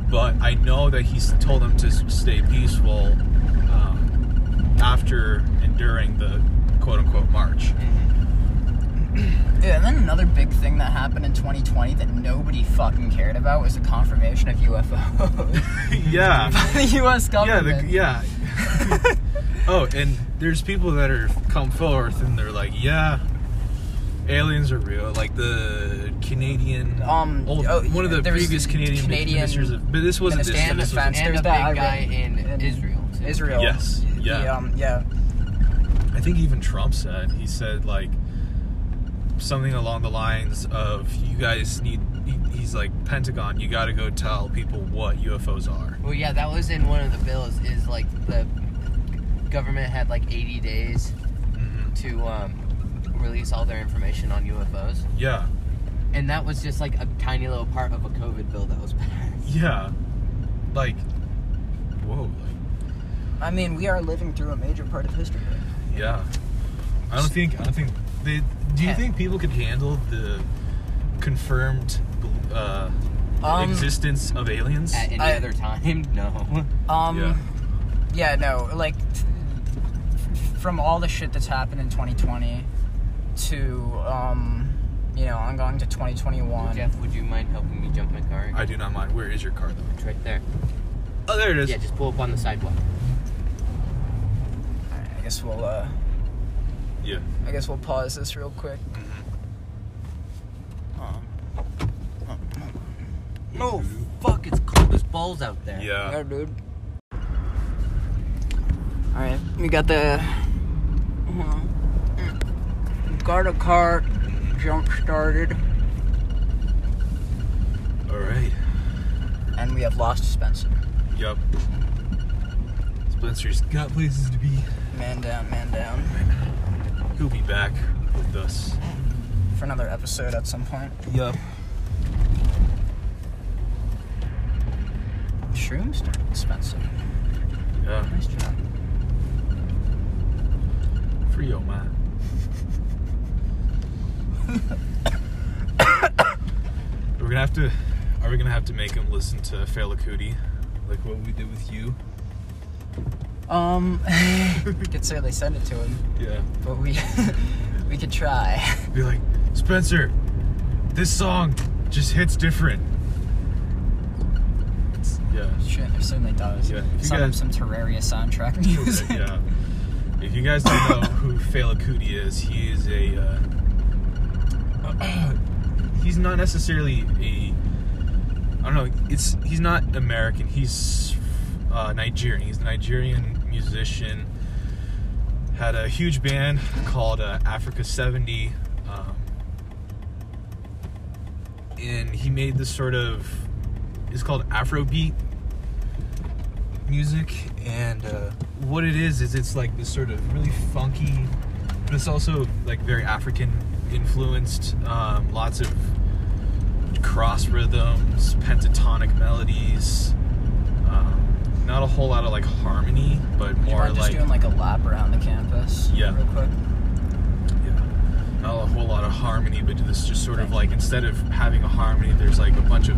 but I know that he told them to stay peaceful um, after and during the quote unquote march. *clears throat* Yeah, and then another big thing that happened in 2020 that nobody fucking cared about was the confirmation of UFOs *laughs* yeah. *laughs* by the U.S. Yeah, government. the, yeah. *laughs* oh, and there's people that are come forth and they're like, yeah, aliens are real. Like the Canadian, Um, old, oh, one of the previous Canadian, Canadian ministers of, but this wasn't this. Minister this was- Defense. and There's a big that guy in, in Israel. Too. Israel. Yes, The, yeah. um, yeah. I think even Trump said he said like something along the lines of, "You guys need." He's like Pentagon. You got to go tell people what UFOs are. Well, yeah, that was in one of the bills. Is like the government had like 80 days hmm to um, release all their information on UFOs, Yeah, and that was just like a tiny little part of a COVID bill that was *laughs* passed. yeah. Like, whoa. Like, I mean, we are living through a major part of history. Yeah, I don't think I don't think they. Do you Yeah. think people could handle the confirmed uh, Um, existence of aliens? At any I- other time, *laughs* no. Um, Yeah. yeah, no, like from all the shit that's happened in 2020 to um, you know, I'm going to 2021. Jeff, would you mind helping me jump my car? I do not mind. Where is your car though? It's right there. Oh, there it is. Yeah, just pull up on the sidewalk. Alright, I guess we'll uh, Yeah. I guess we'll pause this real quick. Um, No, fuck, it's cold as balls out there. Yeah. yeah, dude. All right, we got the got a car jump started, All right. and we have lost Spencer. Yup. Spencer's got places to be. Man down, man down. He'll be back with us. For another episode at some point. Yup. Shrooms started Spencer. Yeah. Nice job. Frio, man. *coughs* We're gonna have to. Are we gonna have to make him listen to Fela Kuti, like what we did with you? Um, we *laughs* could certainly send it to him, Yeah. but we *laughs* we could try. Be like, Spencer, this song just hits different. It's- yeah. Sure, there certainly does. Yeah, if you Some guys- some Terraria soundtrack music. yeah. If you guys don't know who Fela Kuti is, he is a. Uh, *clears throat* he's not necessarily a. I don't know. It's he's not American. He's uh, Nigerian. He's Nigerian musician. Had a huge band called uh, Africa 70. Um, and he made this sort of. It's called Afrobeat music and uh, what it is is it's like this sort of really funky but it's also like very african influenced um, lots of cross rhythms pentatonic melodies um, not a whole lot of like harmony but more just like doing like a lap around the campus? Yeah. Real quick. yeah, not a whole lot of harmony but this just sort of like instead of having a harmony there's like a bunch of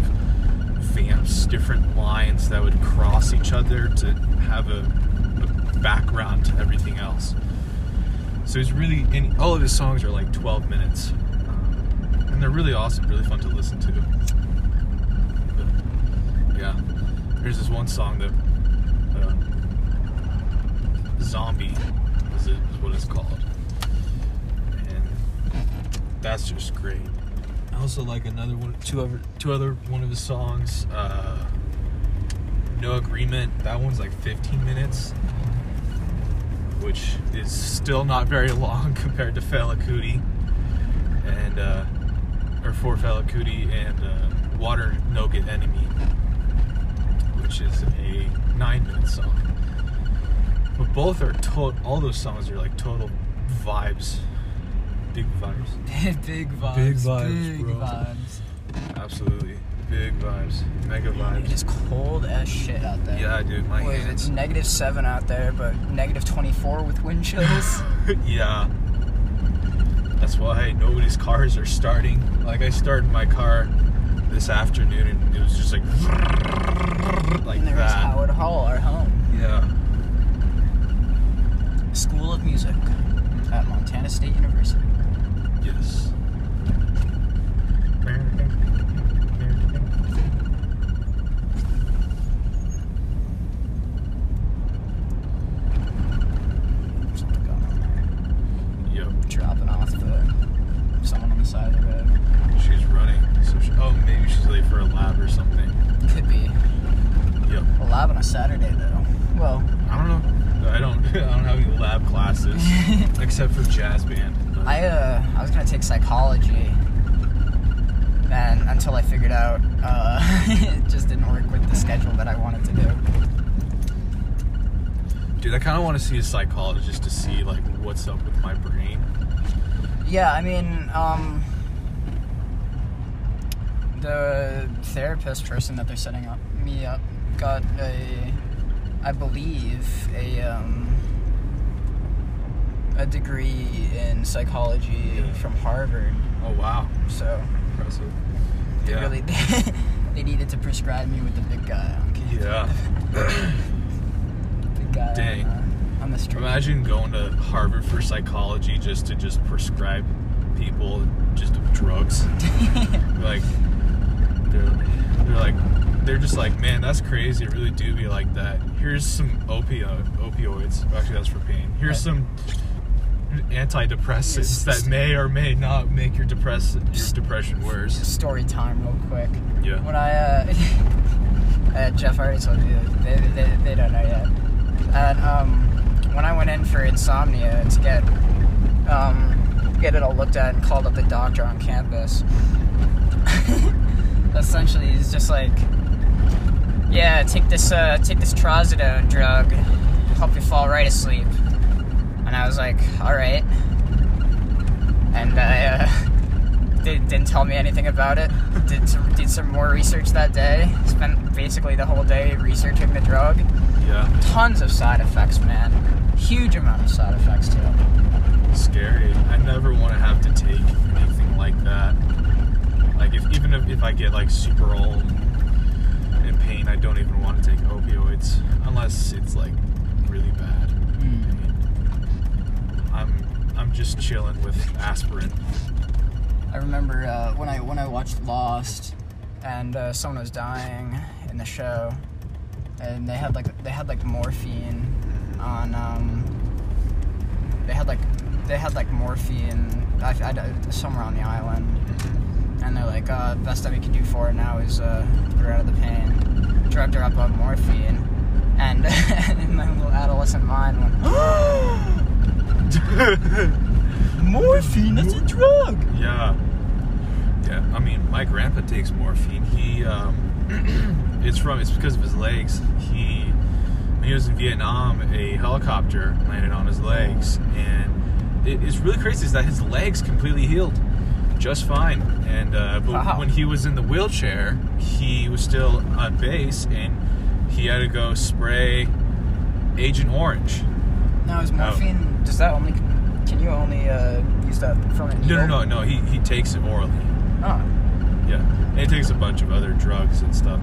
vamps different lines that would cross each other to have a, a background to everything else so it's really and all of his songs are like 12 minutes um, and they're really awesome really fun to listen to But, yeah there's this one song that uh, zombie is, it, is what it's called and that's just great. I also like another one, two other, two other one of his songs. Uh, no agreement. That one's like 15 minutes, which is still not very long *laughs* compared to Fela Kuti and uh, or for Fela Kuti and uh, Water No Get Enemy, which is a nine-minute song. But both are total. All those songs are like total vibes Big vibes. *laughs* big vibes. Big vibes, Big bro. vibes. Absolutely. Big vibes. Mega vibes. is cold as shit out there. Yeah, dude. My Wait, hands. it's negative seven out there, but negative twenty-four with wind chills. *laughs* yeah. That's why nobody's cars are starting. Like I started my car this afternoon and it was just like *laughs* like and there's that. Howard Hall, our home. Yeah. School of Music at Montana State University. Yes. I was gonna take psychology, and until I figured out uh, *laughs* it just didn't work with the schedule that I wanted to do. Dude, I kind of want to see a psychologist to see like what's up with my brain. Yeah, I mean, um, the therapist person that they're setting up me up got a, I believe, a um, a degree in psychology Yeah. from Harvard. Oh wow, So impressive. they Yeah. really *laughs* they needed to prescribe me with the big guy. on campus. Yeah. *laughs* big guy Dang. On, uh, on the street. Imagine going to Harvard for psychology just to just prescribe people just drugs. *laughs* like they're they're like they're just like, man, that's crazy. It really do be like that. Here's some opio opioids. Actually, that's for pain. Here's some antidepressants Yes. that may or may not make your depress your depression worse. Story time, real quick. Yeah. When I, uh, *laughs* uh Jeff already told you, they, they, they don't know yet. And um, when I went in for insomnia to get um, get it all looked at and called up the doctor on campus, *laughs* essentially he's just like, yeah, take this uh, take this trazodone drug, help you fall right asleep. And I was like, all right. And I uh, *laughs* did, didn't tell me anything about it. Did some, did some more research that day. Spent basically the whole day researching the drug. Yeah. Tons of side effects, man. Huge amount of side effects too. Scary. I never want to have to take anything like that. Like if even if, if I get like super old in pain, I don't even want to take opioids unless it's like really bad. I'm I'm just chilling with aspirin. I remember uh, when I when I watched Lost, and uh, someone was dying in the show, and they had like they had like morphine on um, they had like they had like morphine I, I- somewhere on the island, and they're like, uh, best that we can do for her now is uh, put her out of the pain, drugged her up on morphine, and in my little adolescent mind went, *laughs* morphine, that's a drug. Yeah. Yeah. I mean, my grandpa takes morphine. He, um, *clears throat* it's from, it's because of his legs. He, when he was in Vietnam, a helicopter landed on his legs. And it, it's really crazy is that his legs completely healed just fine. And, uh, but Wow. when he was in the wheelchair, he was still on base and he had to go spray Agent Orange. Now is morphine? Does that only? Can you only uh, use that from an No, no, no, no. He, he takes it orally. Oh, Yeah, and it takes a bunch of other drugs and stuff.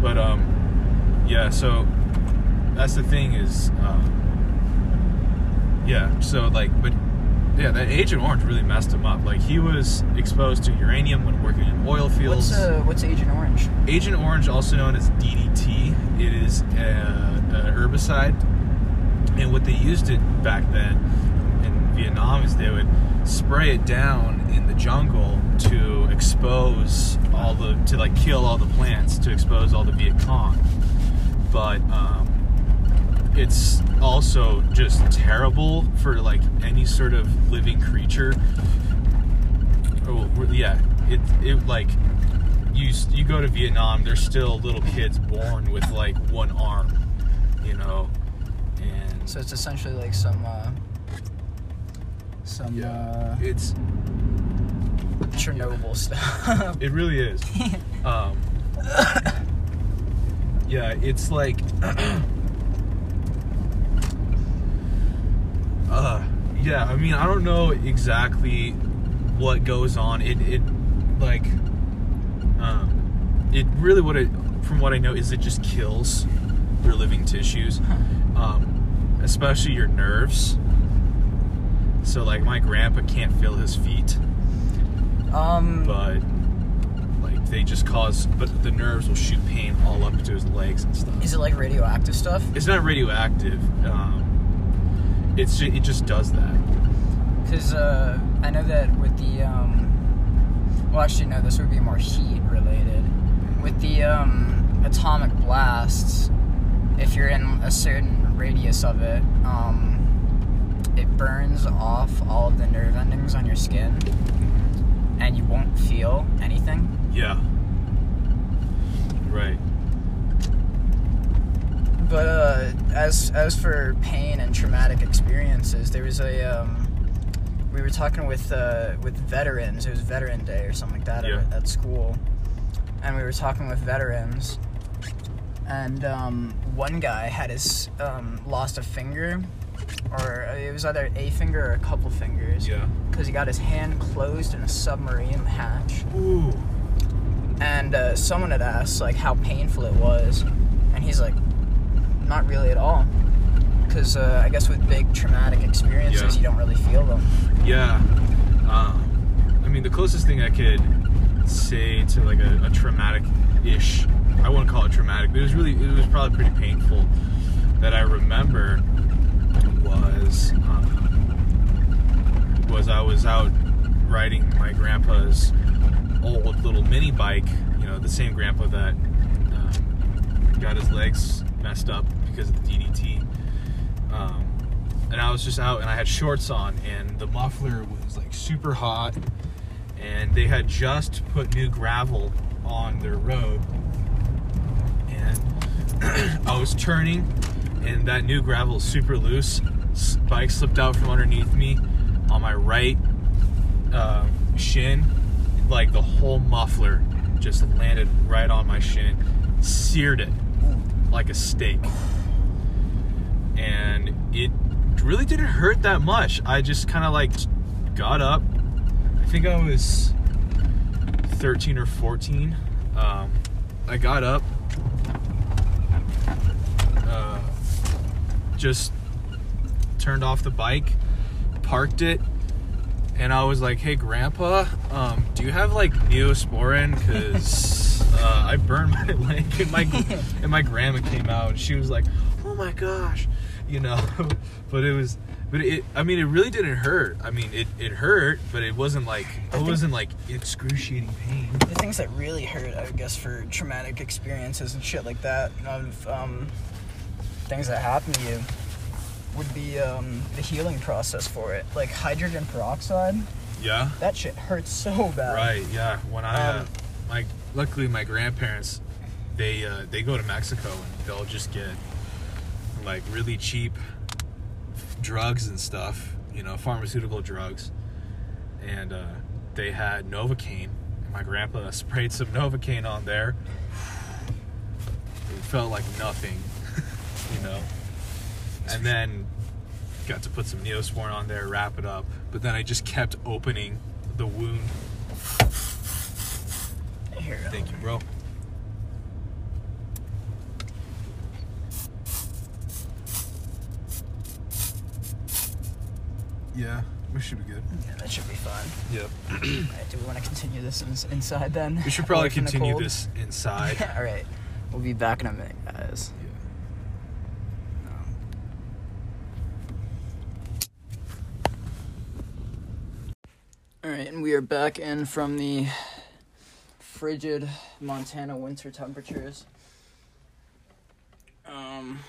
But um, yeah. So that's the thing is, um, yeah. So like, but yeah, that Agent Orange really messed him up. Like he was exposed to uranium when working in oil fields. what's uh, what's Agent Orange? Agent Orange, also known as DDT, it is a, a herbicide, and what they used it back then in Vietnam is they would spray it down in the jungle to expose all the to like kill all the plants to expose all the Viet Cong, but um, it's also just terrible for like any sort of living creature. Oh, yeah, it it like you you go to Vietnam, there's still little kids born with like one arm, you know, So it's essentially like some uh, some Yeah. uh, It's Chernobyl stuff. *laughs* it really is. *laughs* um, yeah, it's like *clears throat* uh yeah, I mean, I don't know exactly what goes on. It it like um it really what it from what I know is it just kills your living tissues. Um especially your nerves. So like my grandpa can't feel his feet um, but like they just cause but the nerves will shoot pain all up to his legs and stuff is it like radioactive stuff? it's not radioactive um, it's ju- it just does that Because uh, I know that with the um, well, actually no, this would be more heat related. With the um, atomic blasts, if you're in a certain radius of it, um, it burns off all of the nerve endings on your skin, and you won't feel anything. yeah right But uh, as as for pain and traumatic experiences, there was a um, we were talking with uh, with veterans. It was Veteran Day or something like that Yeah. at, at school, and we were talking with veterans, and um, one guy had his um, lost a finger, or it was either a finger or a couple fingers, yeah. Because he got his hand closed in a submarine hatch. Ooh. And uh, someone had asked like how painful it was. And he's like not really at all. Because uh, i guess with big traumatic experiences Yeah. you don't really feel them. Yeah. Um, i mean the closest thing i could say to like a, a traumatic ish i wouldn't call it traumatic but it was really it was probably pretty painful that i remember was um, was i was out riding my grandpa's old little mini bike you know the same grandpa that um, got his legs messed up because of the ddt um, and I was just out and I had shorts on and the muffler was like super hot and they had just put new gravel on their road *clears throat* I was turning and that new gravel is super loose bike slipped out from underneath me on my right uh, shin like the whole muffler just landed right on my shin seared it like a steak and it really didn't hurt that much. I just kind of like got up. I think I was 13 or 14. Um, I got up, uh, just turned off the bike, parked it, and I was like, "Hey, Grandpa, um, do you have like Neosporin? Cause uh, I burned my *laughs* leg." And my and my grandma came out, and she was like, "Oh my gosh," you know. *laughs* but it was, but it. I mean, it really didn't hurt. I mean, it it hurt, but it wasn't like it think- wasn't like excruciating pain. the things that really hurt i guess for traumatic experiences and shit like that of um, things that happen to you would be um, the healing process for it like hydrogen peroxide Yeah. that shit hurts so bad Right. Yeah. When I, uh, Um, my, luckily my grandparents, they uh, they go to Mexico and they'll just get like really cheap drugs and stuff, you know, pharmaceutical drugs, and uh, they had Novocaine. And my grandpa *laughs* sprayed some Novocaine on there. It felt like nothing, you know. And then got to put some Neosporin on there, wrap it up. But then I just kept opening the wound Here, Thank you, bro. Yeah, we should be good. yeah, that should be fine Yep. Alright, do we want to continue this in- inside then? We should probably the continue this inside. *laughs* All right, we'll be back in a minute, guys. And we are back in from the frigid Montana winter temperatures. Um,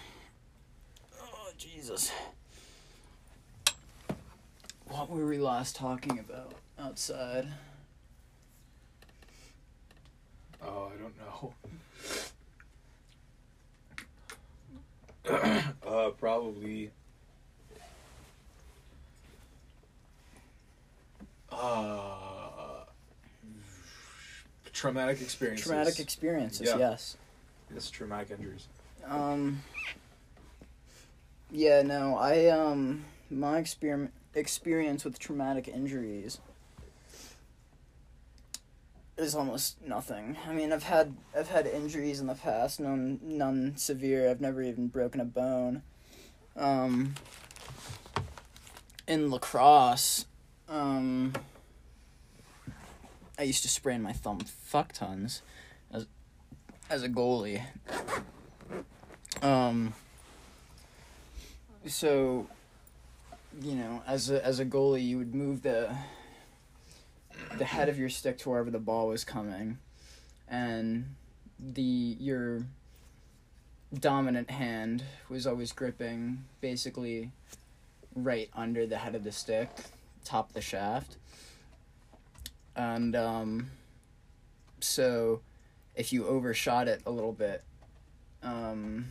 oh Jesus, what were we last talking about outside? Oh, I don't know. *coughs* uh, probably. Uh, traumatic experiences. Traumatic experiences. Yeah. Yes. Yes, traumatic injuries. Um. Yeah. No. I um. My experiment experience with traumatic injuries is almost nothing. I mean, I've had I've had injuries in the past, none none severe. I've never even broken a bone. Um, in lacrosse, um. I used to sprain my thumb fuck tons as as a goalie. Um. So, you know, as a as a goalie, you would move the the head of your stick to wherever the ball was coming, and the your dominant hand was always gripping basically right under the head of the stick, top of the shaft, and um. So, if you overshot it a little bit, um,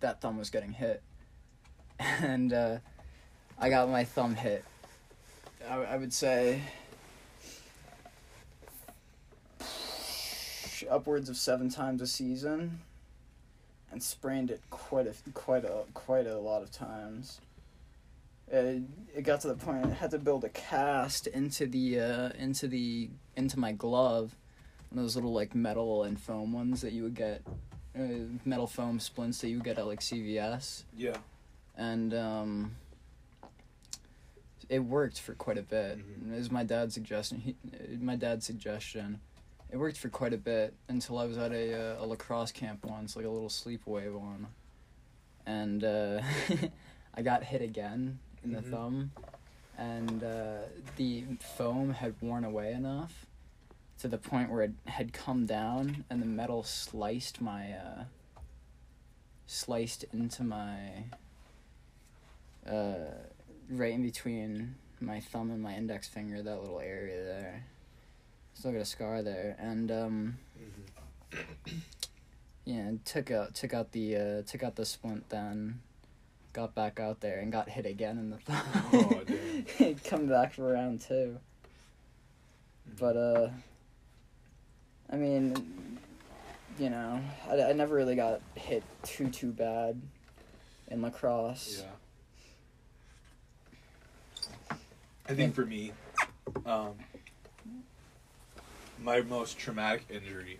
that thumb was getting hit, *laughs* and uh, I got my thumb hit. I, I would say upwards of seven times a season, and sprained it quite a quite a quite a lot of times. It, it got to the point I had to build a cast into the uh, into the into my glove, one of those little like metal and foam ones that you would get, uh, metal foam splints that you would get at like CVS Yeah. and um, it worked for quite a bit. Mhm. It was my dad's suggestion. He, my dad's suggestion. It worked for quite a bit until I was at a uh, a lacrosse camp once, like a little sleepaway one, and uh, *laughs* I got hit again in the Mhm. thumb, and uh, the foam had worn away enough to the point where it had come down, and the metal sliced my uh, sliced into my uh, right in between my thumb and my index finger, that little area there. Still got a scar there, and um, *coughs* yeah, and took out took out the uh, took out the splint then, got back out there and got hit again in the thumb. Oh. *laughs* He'd come back for round two. But uh, I mean, you know, I, I never really got hit too too bad in lacrosse. Yeah. I think for me, um, my most traumatic injury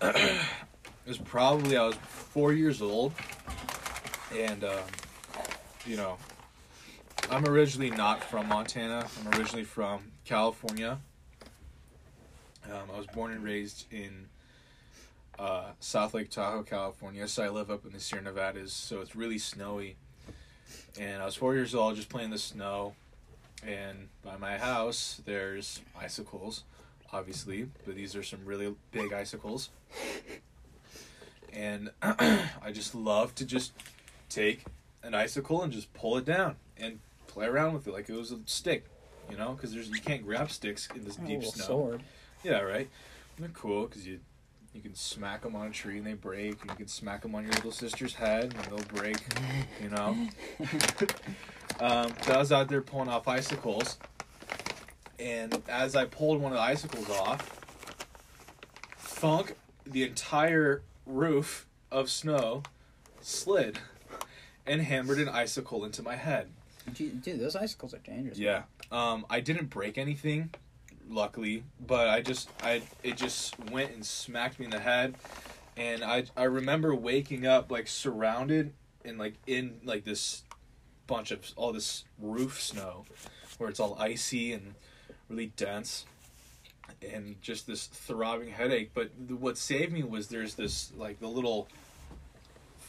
*clears throat* was probably I was four years old, and um, you know, I'm originally not from Montana. I'm originally from California. Um, I was born and raised in uh, South Lake Tahoe, California. So I live up in the Sierra Nevadas, so it's really snowy. And I was four years old, just playing in the snow. And by my house, there's icicles, obviously, but these are some really big icicles. And *clears throat* I just love to just take an icicle and just pull it down and play around with it like it was a stick, you know, because there's you can't grab sticks in this Oh, deep snow. sword. Yeah, right. And they're cool because you you can smack them on a tree and they break. And you can smack them on your little sister's head and they'll break. You know. *laughs* um, so I was out there pulling off icicles, and as I pulled one of the icicles off, thunk, the entire roof of snow slid and hammered an icicle into my head. Dude, dude, those icicles are dangerous. Yeah. Um, I didn't break anything, luckily, but I just I it just went and smacked me in the head, and I I remember waking up like surrounded and like in like this bunch of all this roof snow, where it's all icy and really dense, and just this throbbing headache. But what saved me was there's this like the little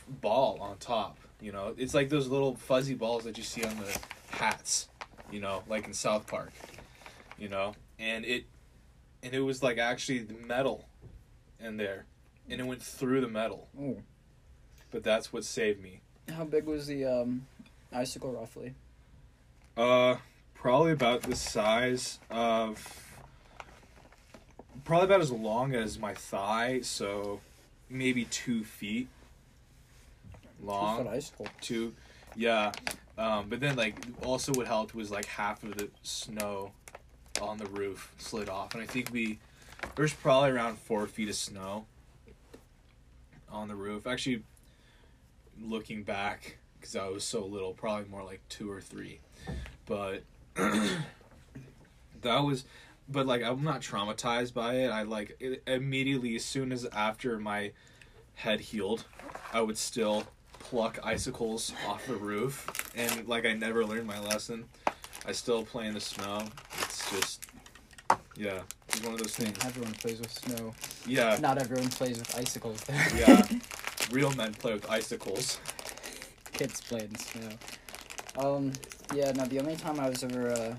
ball on top. You know, it's like those little fuzzy balls that you see on the hats. You know, like in South Park. You know, and it and it was like actually the metal in there, and it went through the metal. Ooh. But that's what saved me. How big was the um, icicle roughly? Uh, probably about the size of. Probably about as long as my thigh, so maybe two feet long. Two icicle. Two, yeah. Um, but then like also what helped was like half of the snow on the roof slid off, and I think we there's probably around four feet of snow on the roof. Actually, looking back, because I was so little, probably more like two or three. But *coughs* that was, but like I'm not traumatized by it. I like it, immediately as soon as after my head healed, I would still pluck icicles off the roof, and like I never learned my lesson. I still play in the snow. It's just, yeah, it's one of those things. Everyone plays with snow. Yeah, Not everyone plays with icicles there. yeah. *laughs* Real men play with icicles. Kids play in snow. Um, yeah, no, the only time I was ever uh,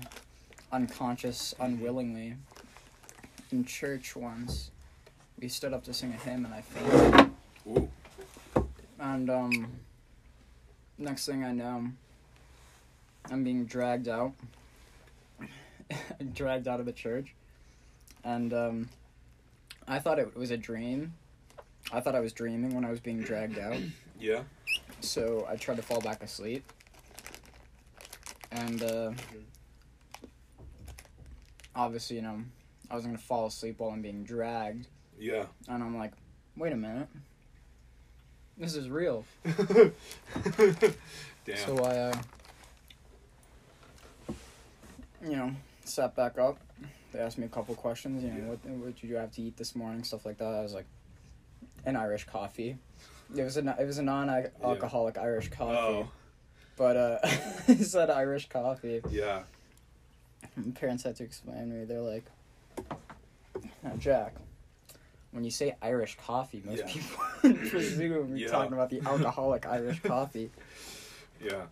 unconscious unwillingly in church once, we stood up to sing a hymn and I fainted. Ooh. And, um, next thing I know, I'm being dragged out. *laughs* dragged out of the church. And, um, I thought it was a dream. I thought I was dreaming when I was being dragged out. *coughs* Yeah. So I tried to fall back asleep. And uh, obviously, you know, I was gonna fall asleep while I'm being dragged. Yeah. And I'm like, wait a minute. This is real. *laughs* Damn. So I, uh, you know, sat back up. They asked me a couple questions. You know, Yeah. what what did you have to eat this morning? Stuff like that. I was like, an Irish coffee. It was a it was a non-alcoholic Irish coffee, oh, but uh, *laughs* it said Irish coffee. yeah. My parents had to explain to me. They're like, now Jack, when you say Irish coffee, most Yeah. people *laughs* presume you're Yeah. talking about the *laughs* alcoholic Irish coffee. Yeah.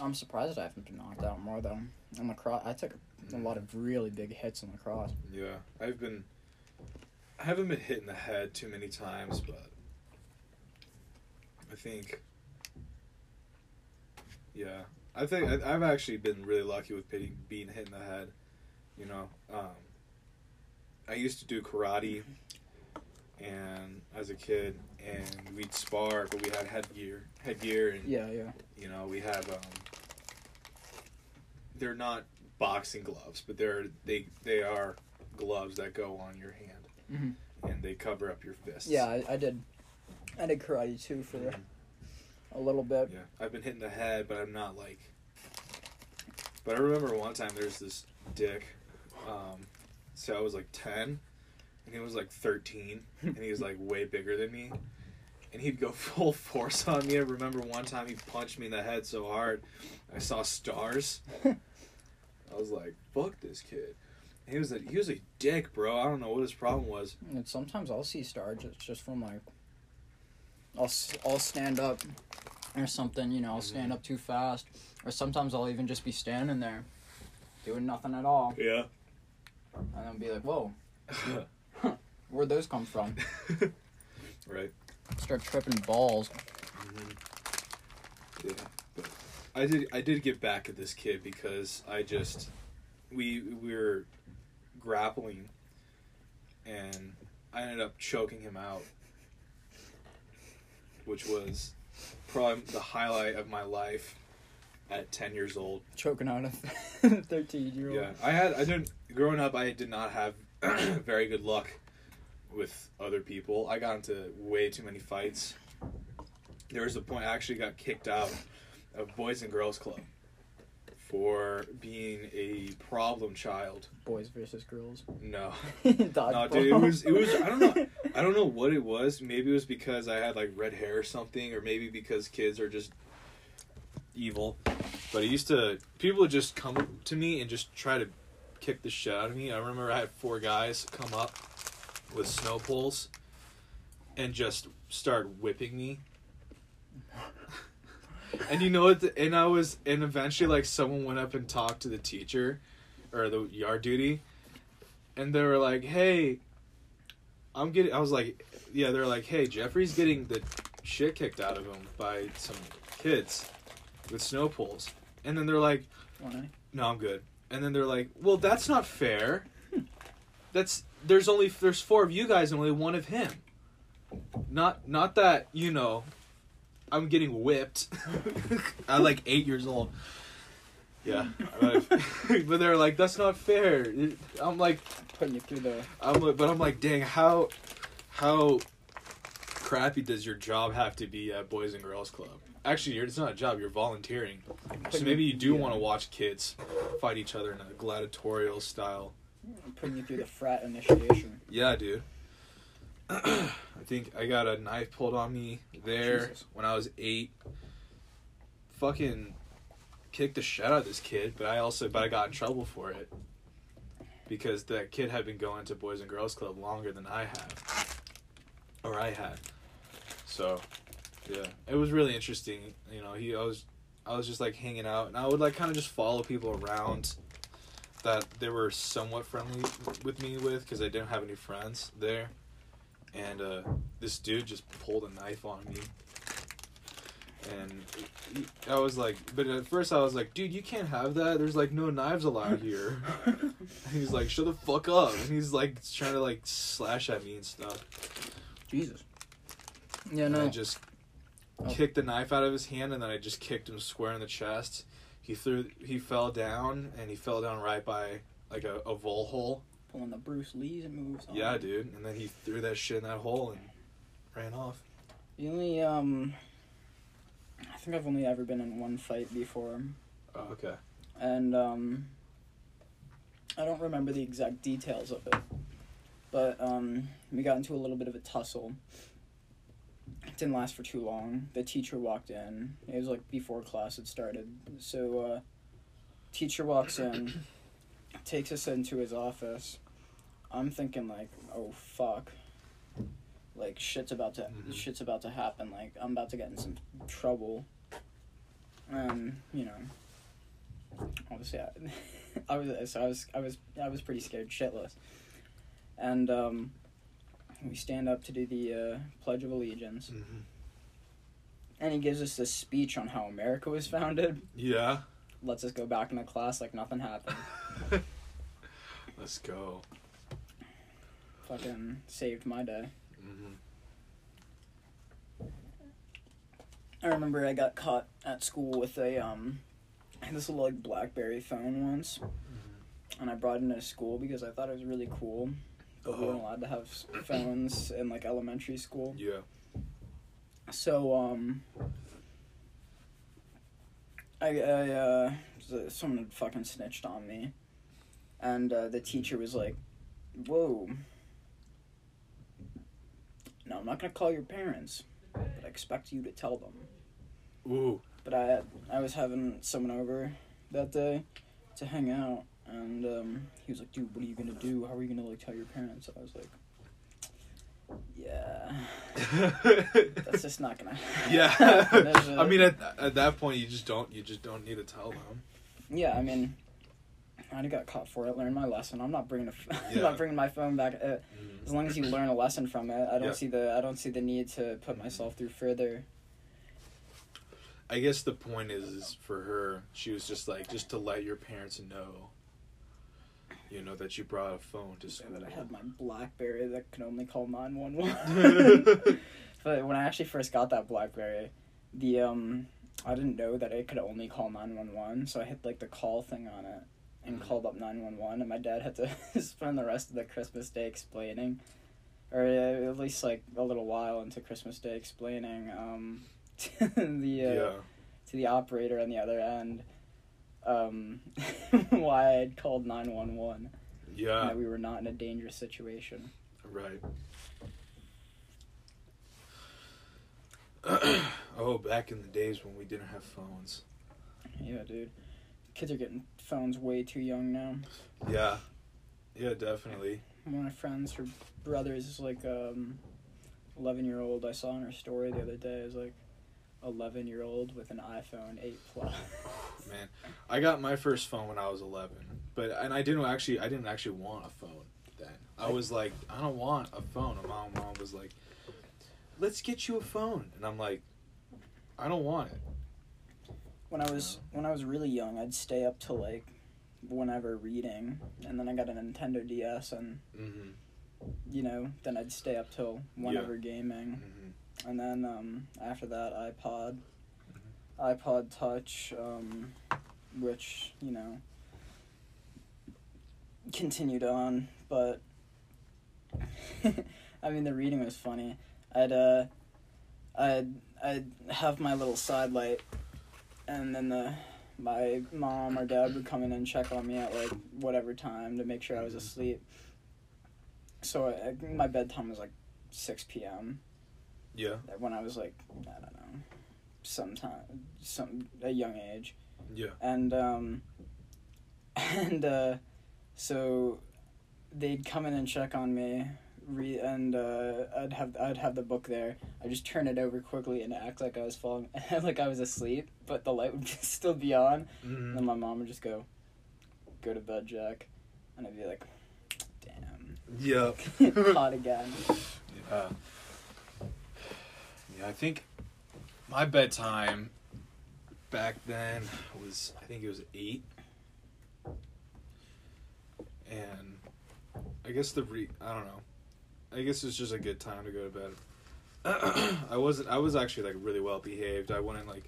I'm surprised I haven't been knocked out more though. On lacrosse, I took a lot of really big hits in lacrosse. Yeah. I've been. I haven't been hit in the head too many times, but I think. Yeah, I think I, I've actually been really lucky with being being hit in the head. You know, um, I used to do karate, and as a kid, and we'd spar, but we had headgear, headgear, and Yeah, yeah. you know we have um they're not boxing gloves but they're they they are gloves that go on your hand Mhm. and they cover up your fists Yeah, I, I did. I did karate too for Mhm. A little bit. yeah i've been hitting the head but i'm not like but i remember one time there's this dick um so i was like 10 and he was like 13 and he was like way bigger than me and he'd go *laughs* full force on me. I remember one time he punched me in the head so hard i saw stars. *laughs* I was like fuck this kid. He was a he was a dick bro. I don't know what his problem was. And sometimes I'll see stars just, just from like, I'll I'll stand up or something. You know, I'll stand mm-hmm. up too fast, or sometimes I'll even just be standing there, doing nothing at all, yeah and then be like, "Whoa, *laughs* where'd those come from?" *laughs* right Start tripping balls. Mm-hmm. Yeah, but I did. I did get back at this kid because I just we we were grappling, and I ended up choking him out, which was probably the highlight of my life at ten years old. Choking out a *laughs* thirteen-year-old. Yeah, I had. I didn't. Growing up, I did not have *clears throat* very good luck with other people. I got into way too many fights. There was a point I actually got kicked out of Boys and Girls Club for being a problem child. Boys versus girls. No, *laughs* no, dude, it was. It was. I don't know. *laughs* I don't know what it was. Maybe it was because I had like red hair or something, or maybe because kids are just evil. But it used to people would just come to me and just try to kick the shit out of me. I remember I had four guys come up with snow poles and just start whipping me. *laughs* and you know what? The, and I was, and eventually, like someone went up and talked to the teacher or the yard duty, and they were like, "Hey, I'm getting." I was like, "Yeah." They're like, "Hey, Jeffrey's getting the shit kicked out of him by some kids with snow poles," and then they're like, no, I'm good. And then they're like, well, that's not fair. Hmm. That's there's only there's four of you guys and only one of him. Not not that you know. I'm getting whipped *laughs* at like eight years old. Yeah, *laughs* but, they're like, that's not fair. I'm like, Putting you through the. I'm like, but I'm like, dang, how, how crappy does your job have to be at Boys and Girls Club? Actually, you're, it's not a job. You're volunteering. So maybe you do yeah. want to watch kids fight each other in a gladiatorial style. I'm Putting you through the frat initiation. Yeah, dude. *clears throat* I think I got a knife pulled on me there Jesus. when I was eight. Fucking kicked the shit out of this kid, but I also but I got in trouble for it because that kid had been going to Boys and Girls Club longer than I have, or I had. So, yeah, it was really interesting. You know, he I was I was just like hanging out, and I would like kind of just follow people around that they were somewhat friendly with me with because I didn't have any friends there, and uh, this dude just pulled a knife on me. And I was like, but at first I was like, dude, you can't have that. There's like no knives allowed here. And *laughs* he's like, shut the fuck up. And he's like trying to like slash at me and stuff. Jesus. Yeah, And no. I just Oh. kicked the knife out of his hand, and then I just kicked him square in the chest. He threw. He fell down, and he fell down right by like a, a vole hole. Pulling the Bruce Lee's moves. On. Yeah, dude. And then he threw that shit in that hole and ran off. The only um, I think I've only ever been in one fight before, Oh, okay. and um, I don't remember the exact details of it, but um, we got into a little bit of a tussle. It didn't last for too long. The teacher walked in. It was like before class had started. So, uh, teacher walks in, takes us into his office. I'm thinking like, oh fuck, like shit's about to Mhm. shit's about to happen. Like I'm about to get in some trouble. And you know, obviously I, *laughs* I was so I was I was I was pretty scared shitless. And um, we stand up to do the uh, Pledge of Allegiance, hmm and he gives us this speech on how America was founded. Yeah. Lets us go back into class like nothing happened. *laughs* Let's go. Fucking saved my day. Hmm I remember I got caught at school with a um, this little like BlackBerry phone once, and I brought it into school because I thought it was really cool. But we weren't allowed to have phones in like elementary school. Yeah. So um, I I uh, someone had fucking snitched on me, and uh, the teacher was like, "Whoa." No, I'm not gonna call your parents, but I expect you to tell them. Ooh. But I I was having someone over that day to hang out, and um, he was like, "Dude, what are you gonna do? How are you gonna like tell your parents?" I was like, "Yeah, *laughs* that's just not gonna." Happen. yeah. *laughs* I mean, at, at that point, you just don't. You just don't need to tell them. yeah, I mean, I got caught for it. Learned my lesson. I'm not bringing a, f- *laughs* I'm not bringing my phone back. Uh, as long as you *laughs* learn a lesson from it, I don't Yeah. see the I don't see the need to put myself through further. I guess the point is, is for her, she was just like, just to let your parents know, you know, that you brought a phone to school. that I had my BlackBerry that could only call nine one one. *laughs* But when I actually first got that BlackBerry, the um, I didn't know that it could only call nine one one, so I hit like the call thing on it and called up nine one one, and my dad had to *laughs* spend the rest of the Christmas day explaining, or uh, at least like a little while into Christmas day explaining um, *laughs* to the uh, yeah. to the operator on the other end. Um, *laughs* why I had called nine one one, Yeah. that we were not in a dangerous situation. Right. *clears throat* oh, back in the days when we didn't have phones. Yeah, dude. Kids are getting phones way too young now. Yeah. Yeah, definitely. One of my friends, her brother's is like um, eleven year old. I saw in her story the other day is like eleven year old with an iPhone eight plus. *laughs* Man, I got my first phone when I was 11, but and I didn't actually I didn't actually want a phone then. I was like, I don't want a phone. And my mom was like, Let's get you a phone, and I'm like, I don't want it. When I was when I was really young, I'd stay up till like whenever reading, and then I got a Nintendo DS, and hmm you know then I'd stay up till whenever gaming. hmm and then um, after that iPod, iPod Touch, um, which you know continued on, but *laughs* I mean the reading was funny. I'd uh, I'd I'd have my little side light, and then the my mom or dad would come in and check on me at like whatever time to make sure I was asleep. So I, I- my bedtime was like six p.m. Yeah. when I was like I don't know, sometime some a young age Yeah. and um *laughs* and uh so they'd come in and check on me re- and uh I'd have I'd have the book there I just turn it over quickly and act like I was falling *laughs* like I was asleep but the light would *laughs* still be on and Mm-hmm. then my mom would just go go to bed Jack and I'd be like damn Yeah. *laughs* hot again Yeah. Yeah, I think my bedtime back then was I think it was eight, and I guess the re I don't know. I guess it's just a good time to go to bed. *clears throat* I wasn't. I was actually like really well behaved. I wouldn't like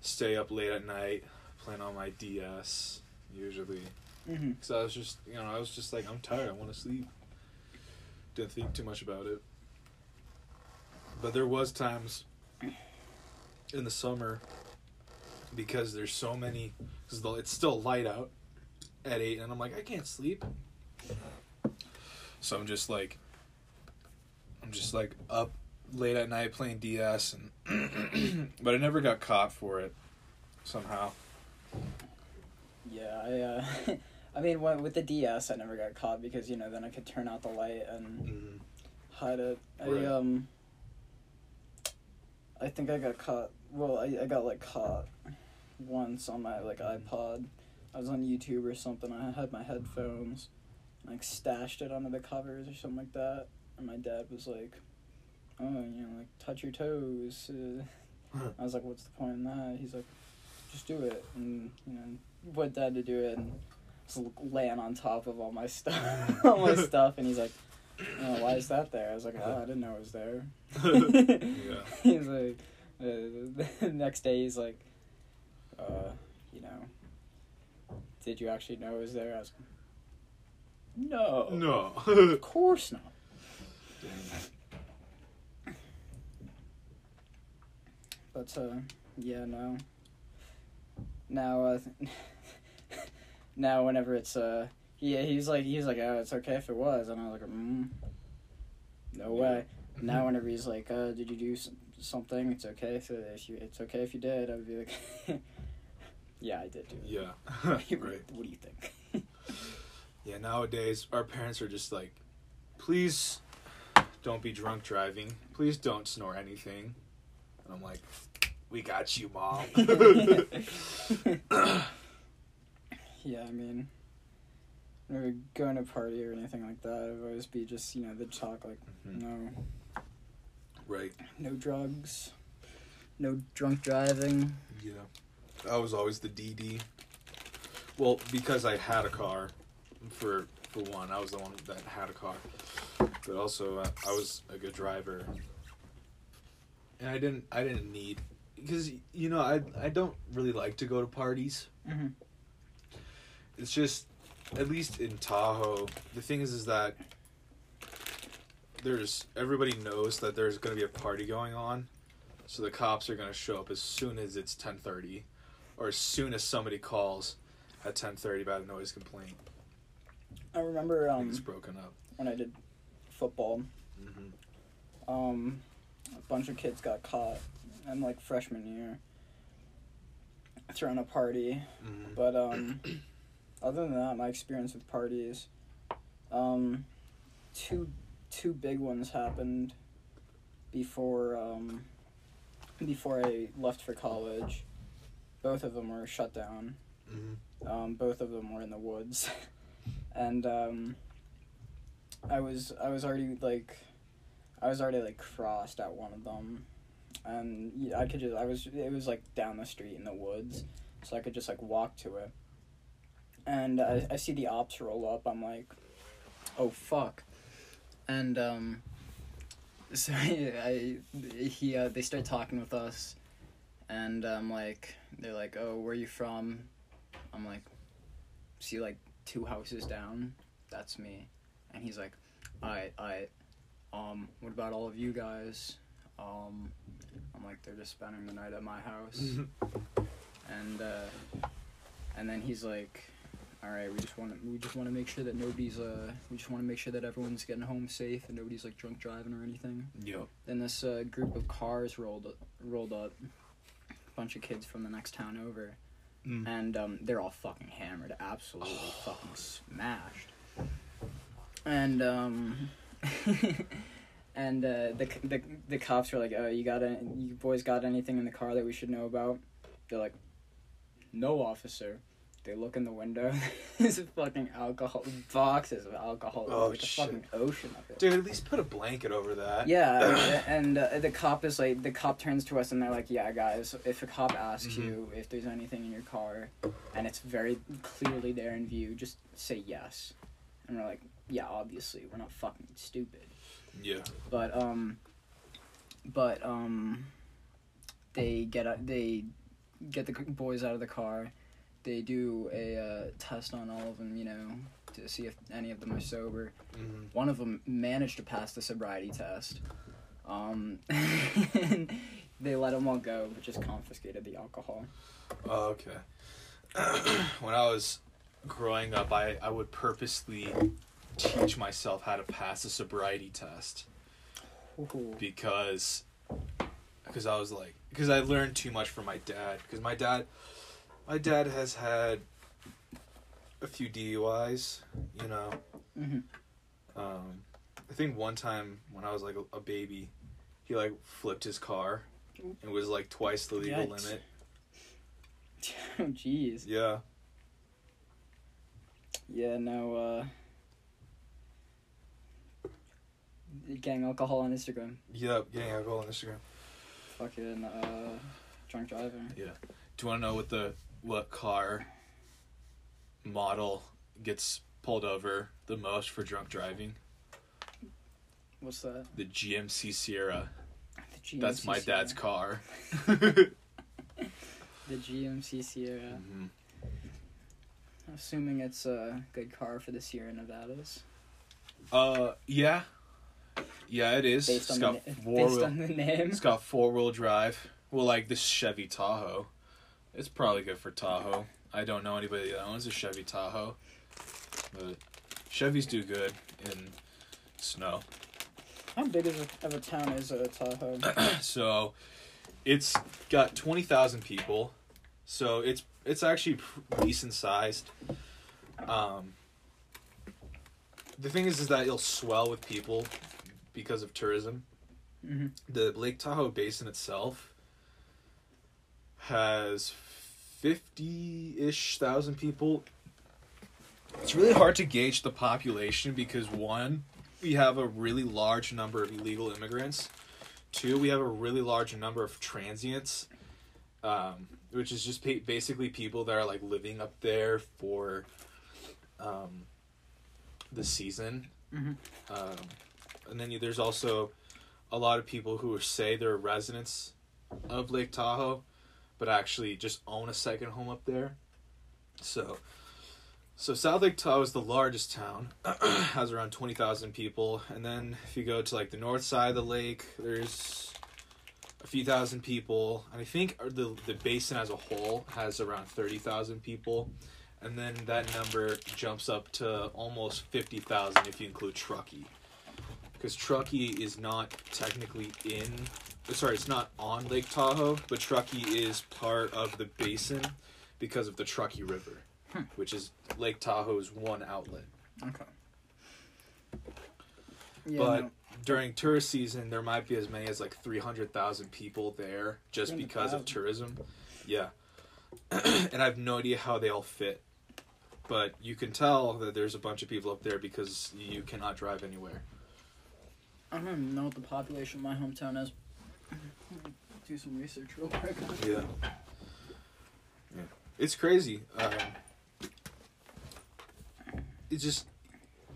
stay up late at night playing on my DS usually. hmm Because I was just, you know, I was just like, I'm tired. I want to sleep. Didn't think too much about it. But there was times in the summer because there's so many. Because it's still light out at eight, and I'm like, I can't sleep. So I'm just like, I'm just like up late at night playing DS, and *clears throat* but I never got caught for it somehow. yeah I uh *laughs* I mean with the DS I never got caught because you know then I could turn out the light and Mm. hide it. I um I think I got caught well, I, I got like caught once on my like iPod. I was on YouTube or something, I had my headphones, like stashed it under the covers or something like that. And my dad was like, Oh, you know, like touch your toes. Uh, I was like, What's the point in that? He's like, Just do it and you know, went dad to do it and was laying on top of all my *laughs* stuff all my *laughs* stuff and he's like oh, why is that there? I was like, oh, I didn't know it was there. Yeah. *laughs* He's like, uh, the next day he's like, uh, you know, did you actually know it was there? I was like, no. No. Of course not. But, uh, yeah, no. Now, uh, *laughs* now whenever it's, uh, yeah, he's like, he's like, oh, it's okay if it was. And I was like, mm, no way. *laughs* Now whenever he's like, uh, did you do something? It's okay if, if you, it's okay if you did. I would be like, *laughs* yeah, I did do it. Yeah. Right. What do you think? Yeah, nowadays our parents are just like, please don't be drunk driving. Please don't snore anything. And I'm like, we got you, mom. *laughs* *laughs* yeah, I mean, when we go to party or anything like that, it would always be just, you know, the talk like, Mhm. no, right. no drugs, no drunk driving. Yeah. I was always the DD. Well, because I had a car, for for one, I was the one that had a car, but also uh, I was a good driver, and I didn't I didn't need because you know I I don't really like to go to parties. Mm-hmm. It's just at least in Tahoe, the thing is is that there's everybody knows that there's going to be a party going on. So the cops are going to show up as soon as it's 10:30 or as soon as somebody calls at 10:30 about a noise complaint. I remember um, broken up. when I did football, hmm um, a bunch of kids got caught in like freshman year throwing a party. hmm But um, other than that, my experience with parties, um, two two big ones happened before um, before I left for college. Both of them were shut down. hmm Um, both of them were in the woods, *laughs* and um, I was I was already like, I was already like crossed at one of them, and I could just I was it was like down the street in the woods, so I could just like walk to it, and I I see the ops roll up. I'm like, oh fuck, and um, *laughs* so I, he uh, they start talking with us, and I'm like, they're like, oh, where you from? I'm like, see like two houses down, that's me, and he's like, I I, um, what about all of you guys? Um, I'm like, they're just spending the night at my house, *laughs* and uh, and then he's like. All right, we just want to we just want to make sure that nobody's uh we just want to make sure that everyone's getting home safe and nobody's like drunk driving or anything. Yep. Then this uh, group of cars rolled rolled up, a bunch of kids from the next town over, Mm. and um, they're all fucking hammered, absolutely *sighs* fucking smashed. And um, *laughs* and uh, the the the cops were like, "Oh, you got any, you boys got anything in the car that we should know about?" They're like, "No, officer." They look in the window. *laughs* There's fucking alcohol boxes of alcohol, Oh, like a shit. fucking ocean of it. Dude, at least put a blanket over that. Yeah, *clears throat* and uh, the cop is like, the cop turns to us and they're like, "Yeah, guys, if a cop asks Mhm. you if there's anything in your car, and it's very clearly there in view, just say yes." And we're like, "Yeah, obviously, we're not fucking stupid." Yeah. But um, but um, they get out- they get the boys out of the car. They do a uh, test on all of them, you know, to see if any of them are sober hmm one of them managed to pass the sobriety test. Um, *laughs* they let them all go, but just confiscated the alcohol. Oh, okay. *clears throat* when I was growing up, I, I would purposely teach myself how to pass a sobriety test because because I was like because I learned too much from my dad because my dad my dad has had a few DUIs, you know. hmm Um, I think one time when I was like a, a baby, he like flipped his car. It was like twice the legal Yikes. limit. *laughs* Oh, jeez. Yeah. Yeah, no, uh. Gang alcohol on Instagram. Yep. Getting alcohol on Instagram. Fucking, uh. Drunk driving. Do you want to know what the what car model gets pulled over the most for drunk driving? What's that? The GMC Sierra. The GMC That's my Sierra. dad's car. *laughs* The GMC Sierra. Mhm. Assuming it's a good car for the Sierra Nevadas. Uh, yeah, yeah, it is. Based It's on, got the, four based wheel. on the name. It's got four wheel drive. Well, like this Chevy Tahoe. It's probably good for Tahoe. I don't know anybody that owns a Chevy Tahoe, but Chevys do good in snow. How big is a, of a town is uh, Tahoe? *clears throat* so it's got 20,000 people. So it's it's actually decent sized. Um the thing is is that it'll swell with people because of tourism. hmm The Lake Tahoe basin itself has 50-ish thousand people. It's really hard to gauge the population because one, we have a really large number of illegal immigrants. Two, we have a really large number of transients, um, which is just basically people that are like living up there for um, the season. Mhm. Um, and then there's also a lot of people who say they're residents of Lake Tahoe, but actually just own a second home up there. So, so South Lake Tahoe is the largest town, *clears throat* has around twenty thousand people, and then if you go to like the north side of the lake, there's a few thousand people, and I think the the basin as a whole has around thirty thousand people, and then that number jumps up to almost fifty thousand if you include Truckee, because Truckee is not technically in. Sorry, it's not on Lake Tahoe, but Truckee is part of the basin because of the Truckee River, Hmm. which is Lake Tahoe's one outlet. Okay. Yeah, but no. during tourist season, there might be as many as like 300,000 people there just because of tourism. Yeah. *clears throat* and I have no idea how they all fit. But you can tell that there's a bunch of people up there because you cannot drive anywhere. I don't even know what the population of my hometown is. Do some research real quick. Yeah. Yeah. It's crazy. Um, it's just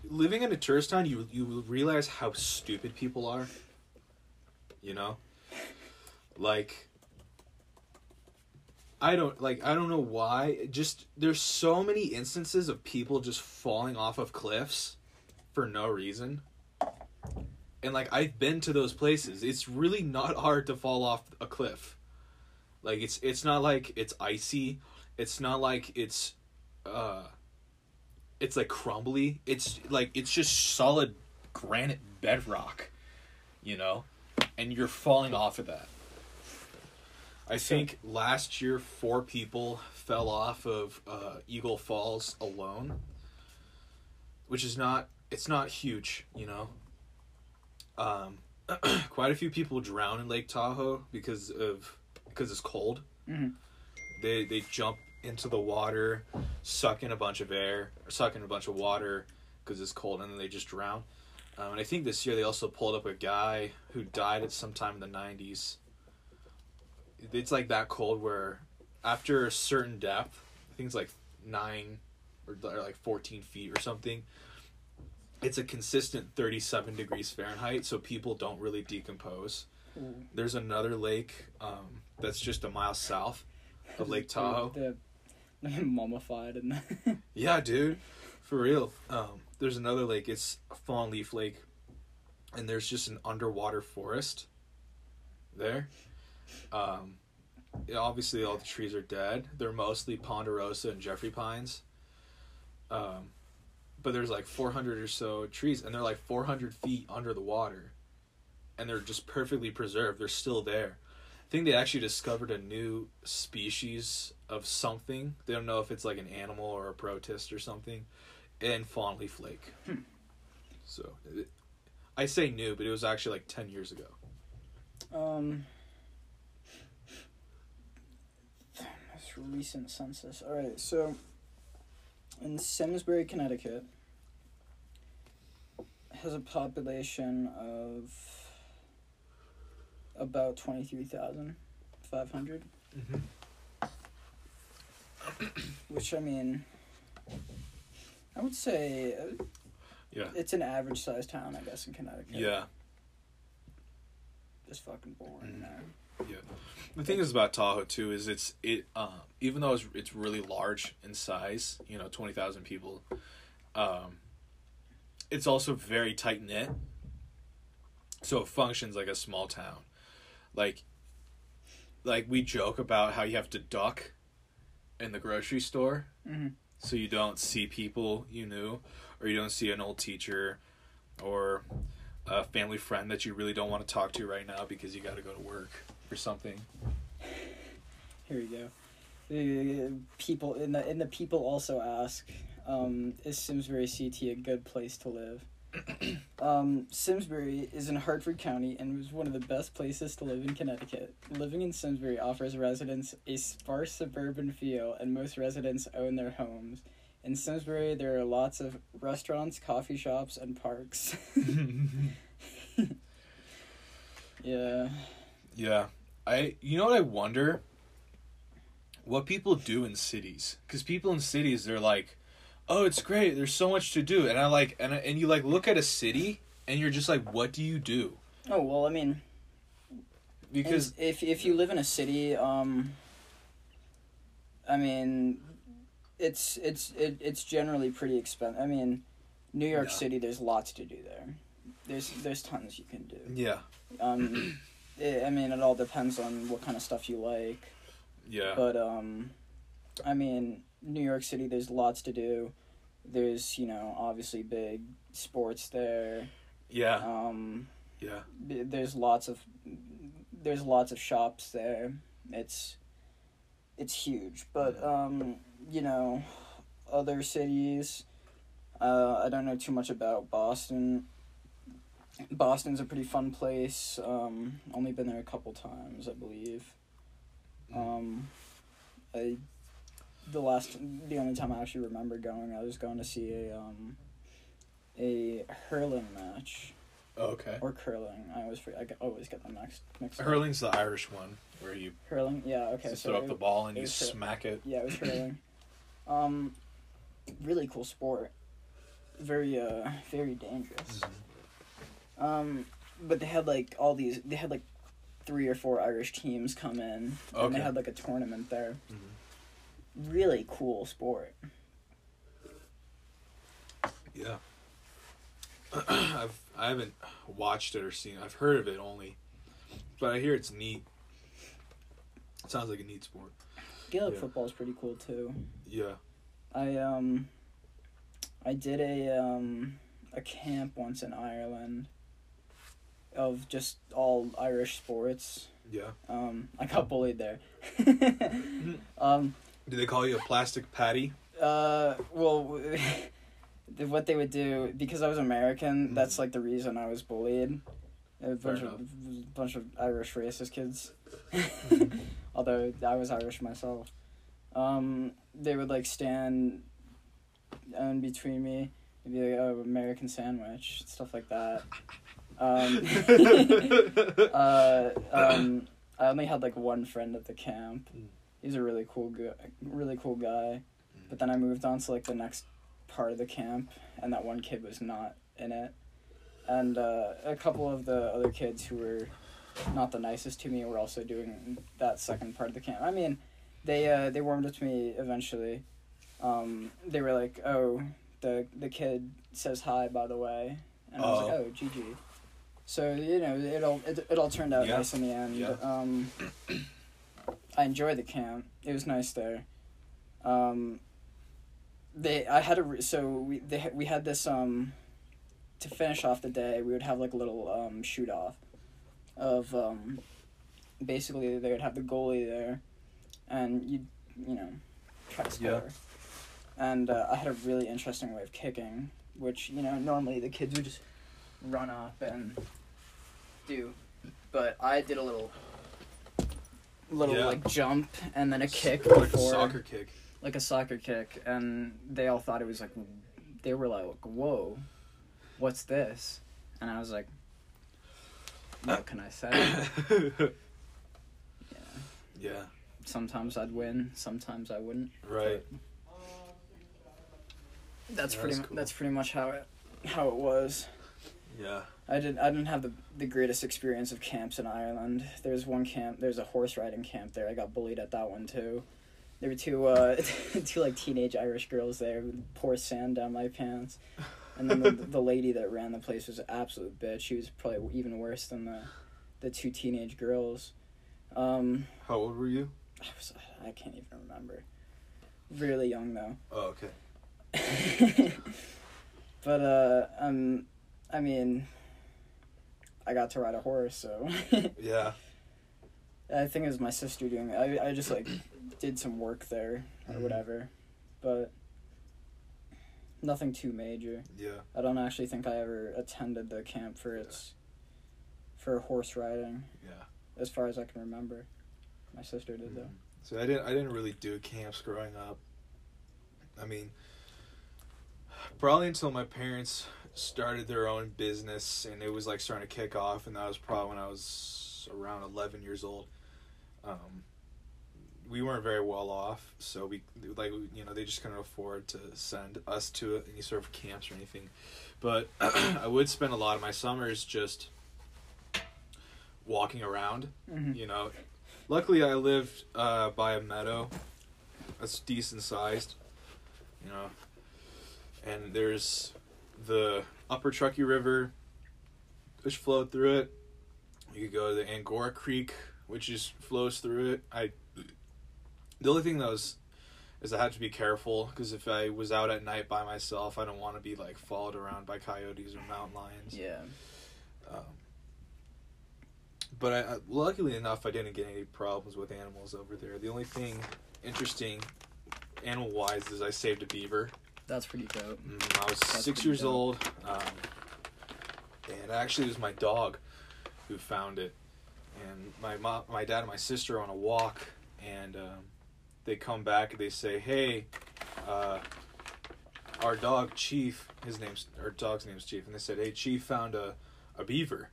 living in a tourist town. You you realize how stupid people are. You know, like I don't like I don't know why. Just there's so many instances of people just falling off of cliffs for no reason. And like I've been to those places. It's really not hard to fall off a cliff. Like it's it's not like it's icy. It's not like it's uh it's like crumbly. It's like it's just solid granite bedrock, you know? And you're falling off of that. I think last year four people fell off of uh, Eagle Falls alone, which is not it's not huge, you know. Um, *clears throat* quite a few people drown in Lake Tahoe because of because it's cold. Mhm. They they jump into the water, suck in a bunch of air, or suck in a bunch of water because it's cold, and then they just drown. Um, and I think this year they also pulled up a guy who died at some time in the '90s. It's like that cold where, after a certain depth, I think it's like nine or, or like 14 feet or something. It's a consistent 37 degrees Fahrenheit, so people don't really decompose. There's another lake um, that's just a mile south of Lake Tahoe. They're, they're *laughs* mummified and *laughs* Yeah, dude, for real. Um, there's another lake. It's Fallen Leaf Lake, and there's just an underwater forest there. Um, obviously, all the trees are dead. They're mostly ponderosa and Jeffrey pines. Um, but there's like 400 or so trees, and they're like 400 feet under the water, and they're just perfectly preserved. They're still there. I think they actually discovered a new species of something. They don't know if it's like an animal or a protist or something, in Fallen Leaf Lake. So, it, I say new, but it was actually like ten years ago. um most recent census. All right, so in Simsbury, Connecticut, has a population of about twenty three thousand five hundred. Which I mean, I would say uh, Yeah. it's an average sized town, I guess, in Connecticut. Yeah. Just fucking boring Mm. there. The thing is about Tahoe too is it's it um, even though it's it's really large in size, you know, twenty thousand people, um, it's also very tight knit. So it functions like a small town, like like we joke about how you have to duck in the grocery store Mhm. so you don't see people you knew or you don't see an old teacher or a family friend that you really don't want to talk to right now because you got to go to work or something. Here we go. The people in the in the people also ask, um, is Simsbury CT a good place to live? *clears throat* um, Simsbury is in Hartford County and was one of the best places to live in Connecticut. Living in Simsbury offers residents a sparse suburban feel, and most residents own their homes. In Simsbury, there are lots of restaurants, coffee shops, and parks. *laughs* *laughs* yeah. Yeah. I you know what I wonder what people do in cities cuz people in cities they're like oh it's great there's so much to do and I like and I, and you like look at a city and you're just like what do you do Oh well, I mean, because if if you live in a city, um, I mean, it's it's it, it's generally pretty expensive. I mean, New York Yeah. City, there's lots to do there. There's there's tons you can do. yeah Um, it, I mean, it all depends on what kind of stuff you like. yeah. But um, I mean, New York City, there's lots to do. There's you know obviously big sports there. yeah. Um, yeah. there's lots of there's lots of shops there. It's it's huge. But um you know other cities uh i don't know too much about boston boston's a pretty fun place um only been there a couple times i believe um i the last the only time i actually remember going i was going to see a um a hurling match okay or curling. I always I get- always get them mixed mixed. up. hurling's the Irish one where you Hurling. Yeah. Okay. so throw up it- the ball and you hur- smack it Yeah, it was *laughs* hurling. um, really cool sport. Very uh, very dangerous. Um, but they had like all these. They had like three or four Irish teams come in, and they had like a tournament there. Mhm. Really cool sport. Yeah. *clears throat* I've I haven't watched it or seen. it. I've heard of it only, but I hear it's neat. It sounds like a neat sport. Gaelic Yeah. football is pretty cool too. Yeah. I um, I did a um a camp once in Ireland. Of just all Irish sports. Yeah. Um, I got bullied there. *laughs* um, Do they call you a plastic Paddy? Uh, well, *laughs* what they would do because I was American. Mhm. That's like the reason I was bullied. A bunch Fair of bunch of Irish racist kids. *laughs* Although I was Irish myself, um, they would like stand in between me and be like, "Oh, American sandwich," stuff like that. Um, *laughs* *laughs* uh, um, I only had like one friend at the camp. Mm. He's a really cool guy, really cool guy. But then I moved on to like the next part of the camp, and that one kid was not in it. And uh, a couple of the other kids who were not the nicest to me were also doing that second part of the camp. I mean, they uh, they warmed up to me eventually. Um, they were like, "Oh, the the kid says hi, by the way," and I was like, Oh. "Oh, GG." So you know, it all it, it all turned out Yeah. nice in the end. Yeah. Um, I enjoyed the camp. It was nice there. Um, they I had a re- so we they we had this um to finish off the day we would have like a little um shoot off of um basically they would have the goalie there and you you know try to score Yeah. and uh, I had a really interesting way of kicking which you know normally the kids would just run up and do but I did a little little Yeah. like jump and then a kick like a before soccer kick. like a soccer kick, and they all thought it was like, they were like, "Whoa, what's this?" And I was like, "What can I say?" *laughs* yeah. yeah. Sometimes I'd win, sometimes I wouldn't. Right. That's pretty. mu- cool. That's pretty much how it how it was. Yeah. I didn't. I didn't have the the greatest experience of camps in Ireland. There's one camp. There's a horse riding camp there. I got bullied at that one too. There were two uh *laughs* two like teenage Irish girls there who would pour sand down my pants, and then the, the lady that ran the place was an absolute bitch. She was probably even worse than the the two teenage girls. Um, How old were you? I was I can't even remember. Really young though. Oh, okay. *laughs* but uh um I mean I got to ride a horse so *laughs* Yeah. I think it was my sister doing it. I I just like did some work there or Mhm. whatever. But nothing too major. Yeah. I don't actually think I ever attended the camp for its for horse riding Yeah. as far as I can remember. My sister did though. So I didn't I didn't really do camps growing up. I mean probably until my parents started their own business and it was like starting to kick off and that was probably when I was around 11 years old. Um we weren't very well off, so we like you know they just couldn't afford to send us to any sort of camps or anything. But *clears throat* I would spend a lot of my summers just walking around Mm-hmm. you know luckily i lived uh, by a meadow that's decent sized you know and there's the upper truckee river which flowed through it you could go to the angora creek which just flows through it i the only thing that was is i had to be careful because if i was out at night by myself i don't want to be like followed around by coyotes or mountain lions Yeah. um, but I, I, luckily enough, I didn't get any problems with animals over there. The only thing interesting, animal wise, is I saved a beaver. That's pretty dope. Mm, I was That's six years dope. old, um, and actually it was my dog who found it. And my mom, my dad, and my sister are on a walk, and um, they come back and they say, "Hey, uh, our dog Chief, his name's our dog's name's Chief," and they said, "Hey, Chief found a a beaver,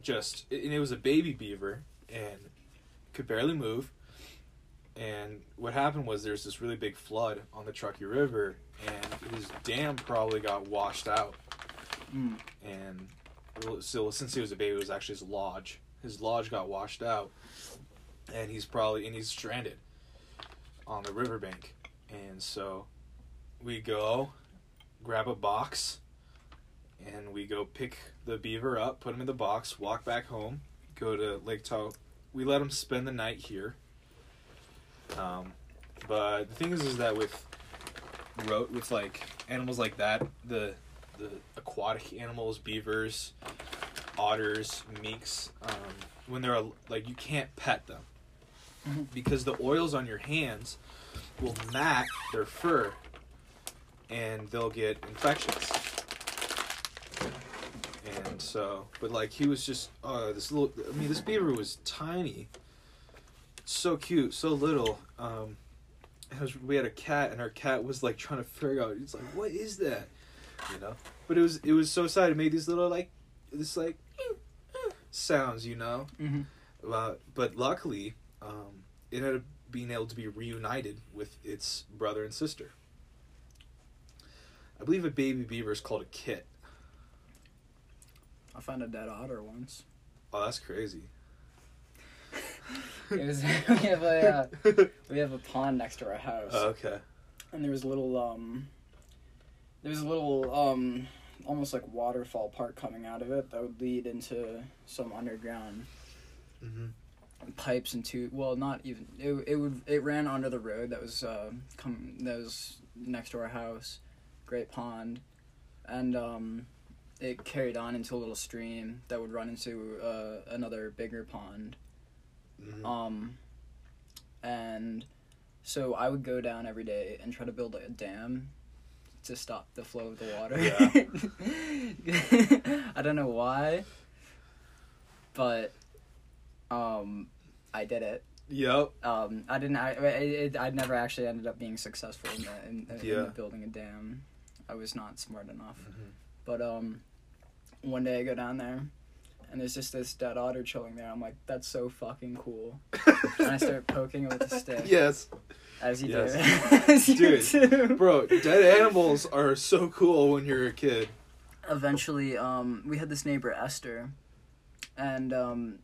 just and it was a baby beaver and could barely move." And what happened was there's this really big flood on the Truckee River, and his dam probably got washed out. Mm. And so since he was a baby, it was actually his lodge. His lodge got washed out, and he's probably and he's stranded on the riverbank. And so we go grab a box, and we go pick the beaver up, put him in the box, walk back home, go to Lake Tahoe. We let him spend the night here. Um, but the thing is, is that with ro- with like animals like that, the the aquatic animals, beavers, otters, minks, um, when they're like you can't pet them Mhm. because the oils on your hands will mat their fur, and they'll get infections. And so, but like he was just, uh, this little. I mean, this beaver was tiny, so cute, so little. Um, was, we had a cat, and our cat was like trying to figure out. It's like, what is that? You know. But it was it was so sad. It made these little like this like sounds, you know. Mm-hmm. Uh, but luckily, um, it ended up being able to be reunited with its brother and sister. I believe a baby beaver is called a kit. I found a dead otter once. Oh, that's crazy. It was *laughs* we have a uh, we have a pond next to our house, okay. and there was a little um, there was a little um, almost like waterfall part coming out of it that would lead into some underground Mm-hmm. pipes and tube. Well, not even it. It would it ran under the road that was uh come that was next to our house, great pond, and um, it carried on into a little stream that would run into uh another bigger pond. Mm-hmm. Um, and so I would go down every day and try to build like, a dam to stop the flow of the water. *laughs* I don't know why, but um, I did it. Yep. Um, I didn't. I, it, I never actually ended up being successful in, the, in, in Yeah. building a dam. I was not smart enough. Mhm. But um, one day I go down there, and there's just this dead otter chilling there. I'm like, that's so fucking cool. *laughs* and I start poking it with a stick, Yes, as you Yes. do, *laughs* as you Dude, do. bro. Dead animals are so cool when you're a kid. Eventually, um, we had this neighbor Esther, and um,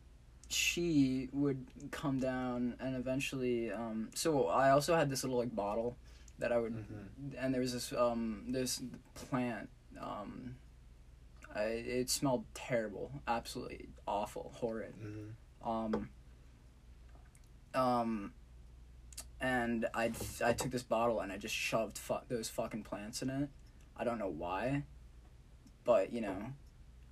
she would come down, and eventually, um, so I also had this little like bottle that I would Mm-hmm. and there was this um this plant um I, it smelled terrible absolutely awful horrid Mm-hmm. um um and I I took this bottle and I just shoved fu- those fucking plants in it I don't know why but you know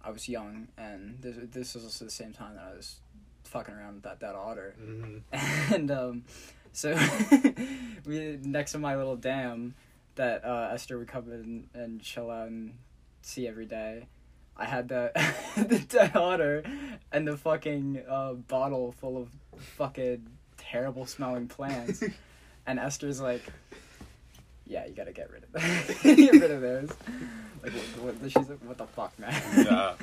I was young and this this was also the same time that I was fucking around with that that otter Mm-hmm. *laughs* and um, so *laughs* we next to my little dam that uh, Esther would come in and chill out and see every day. I had the *laughs* the dead otter and the fucking uh, bottle full of fucking terrible smelling plants, *laughs* and Esther's like, "Yeah, you gotta get rid of that. *laughs* get rid of those." Like, what, what, she's like, "What the fuck, man?" Yeah.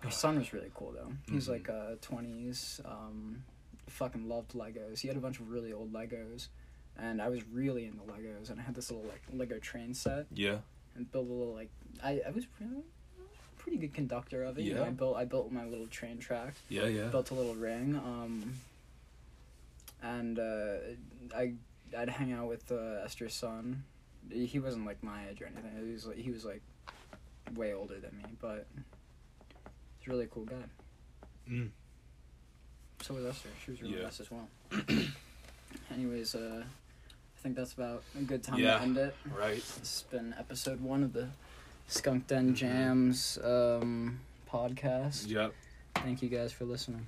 Her son was really cool though. He was Mhm. like uh twenties. Um, fucking loved Legos. He had a bunch of really old Legos, and I was really into Legos. And I had this little like Lego train set Yeah. And built a little like I I was really pretty good conductor of it. You know, Yeah. I built I built my little train track. Yeah. Yeah. Built a little ring. Um, and uh, I I'd hang out with uh, Esther's son. He wasn't like my age or anything. He was like he was like way older than me, but he's a really cool guy. Mm. So was Esther. She was really Yeah. nice as well. *clears throat* Anyways, uh, I think that's about a good time Yeah. to end it. Right. This has been episode one of the Skunk Den Mhm. Jams um, podcast. Yep. Thank you guys for listening.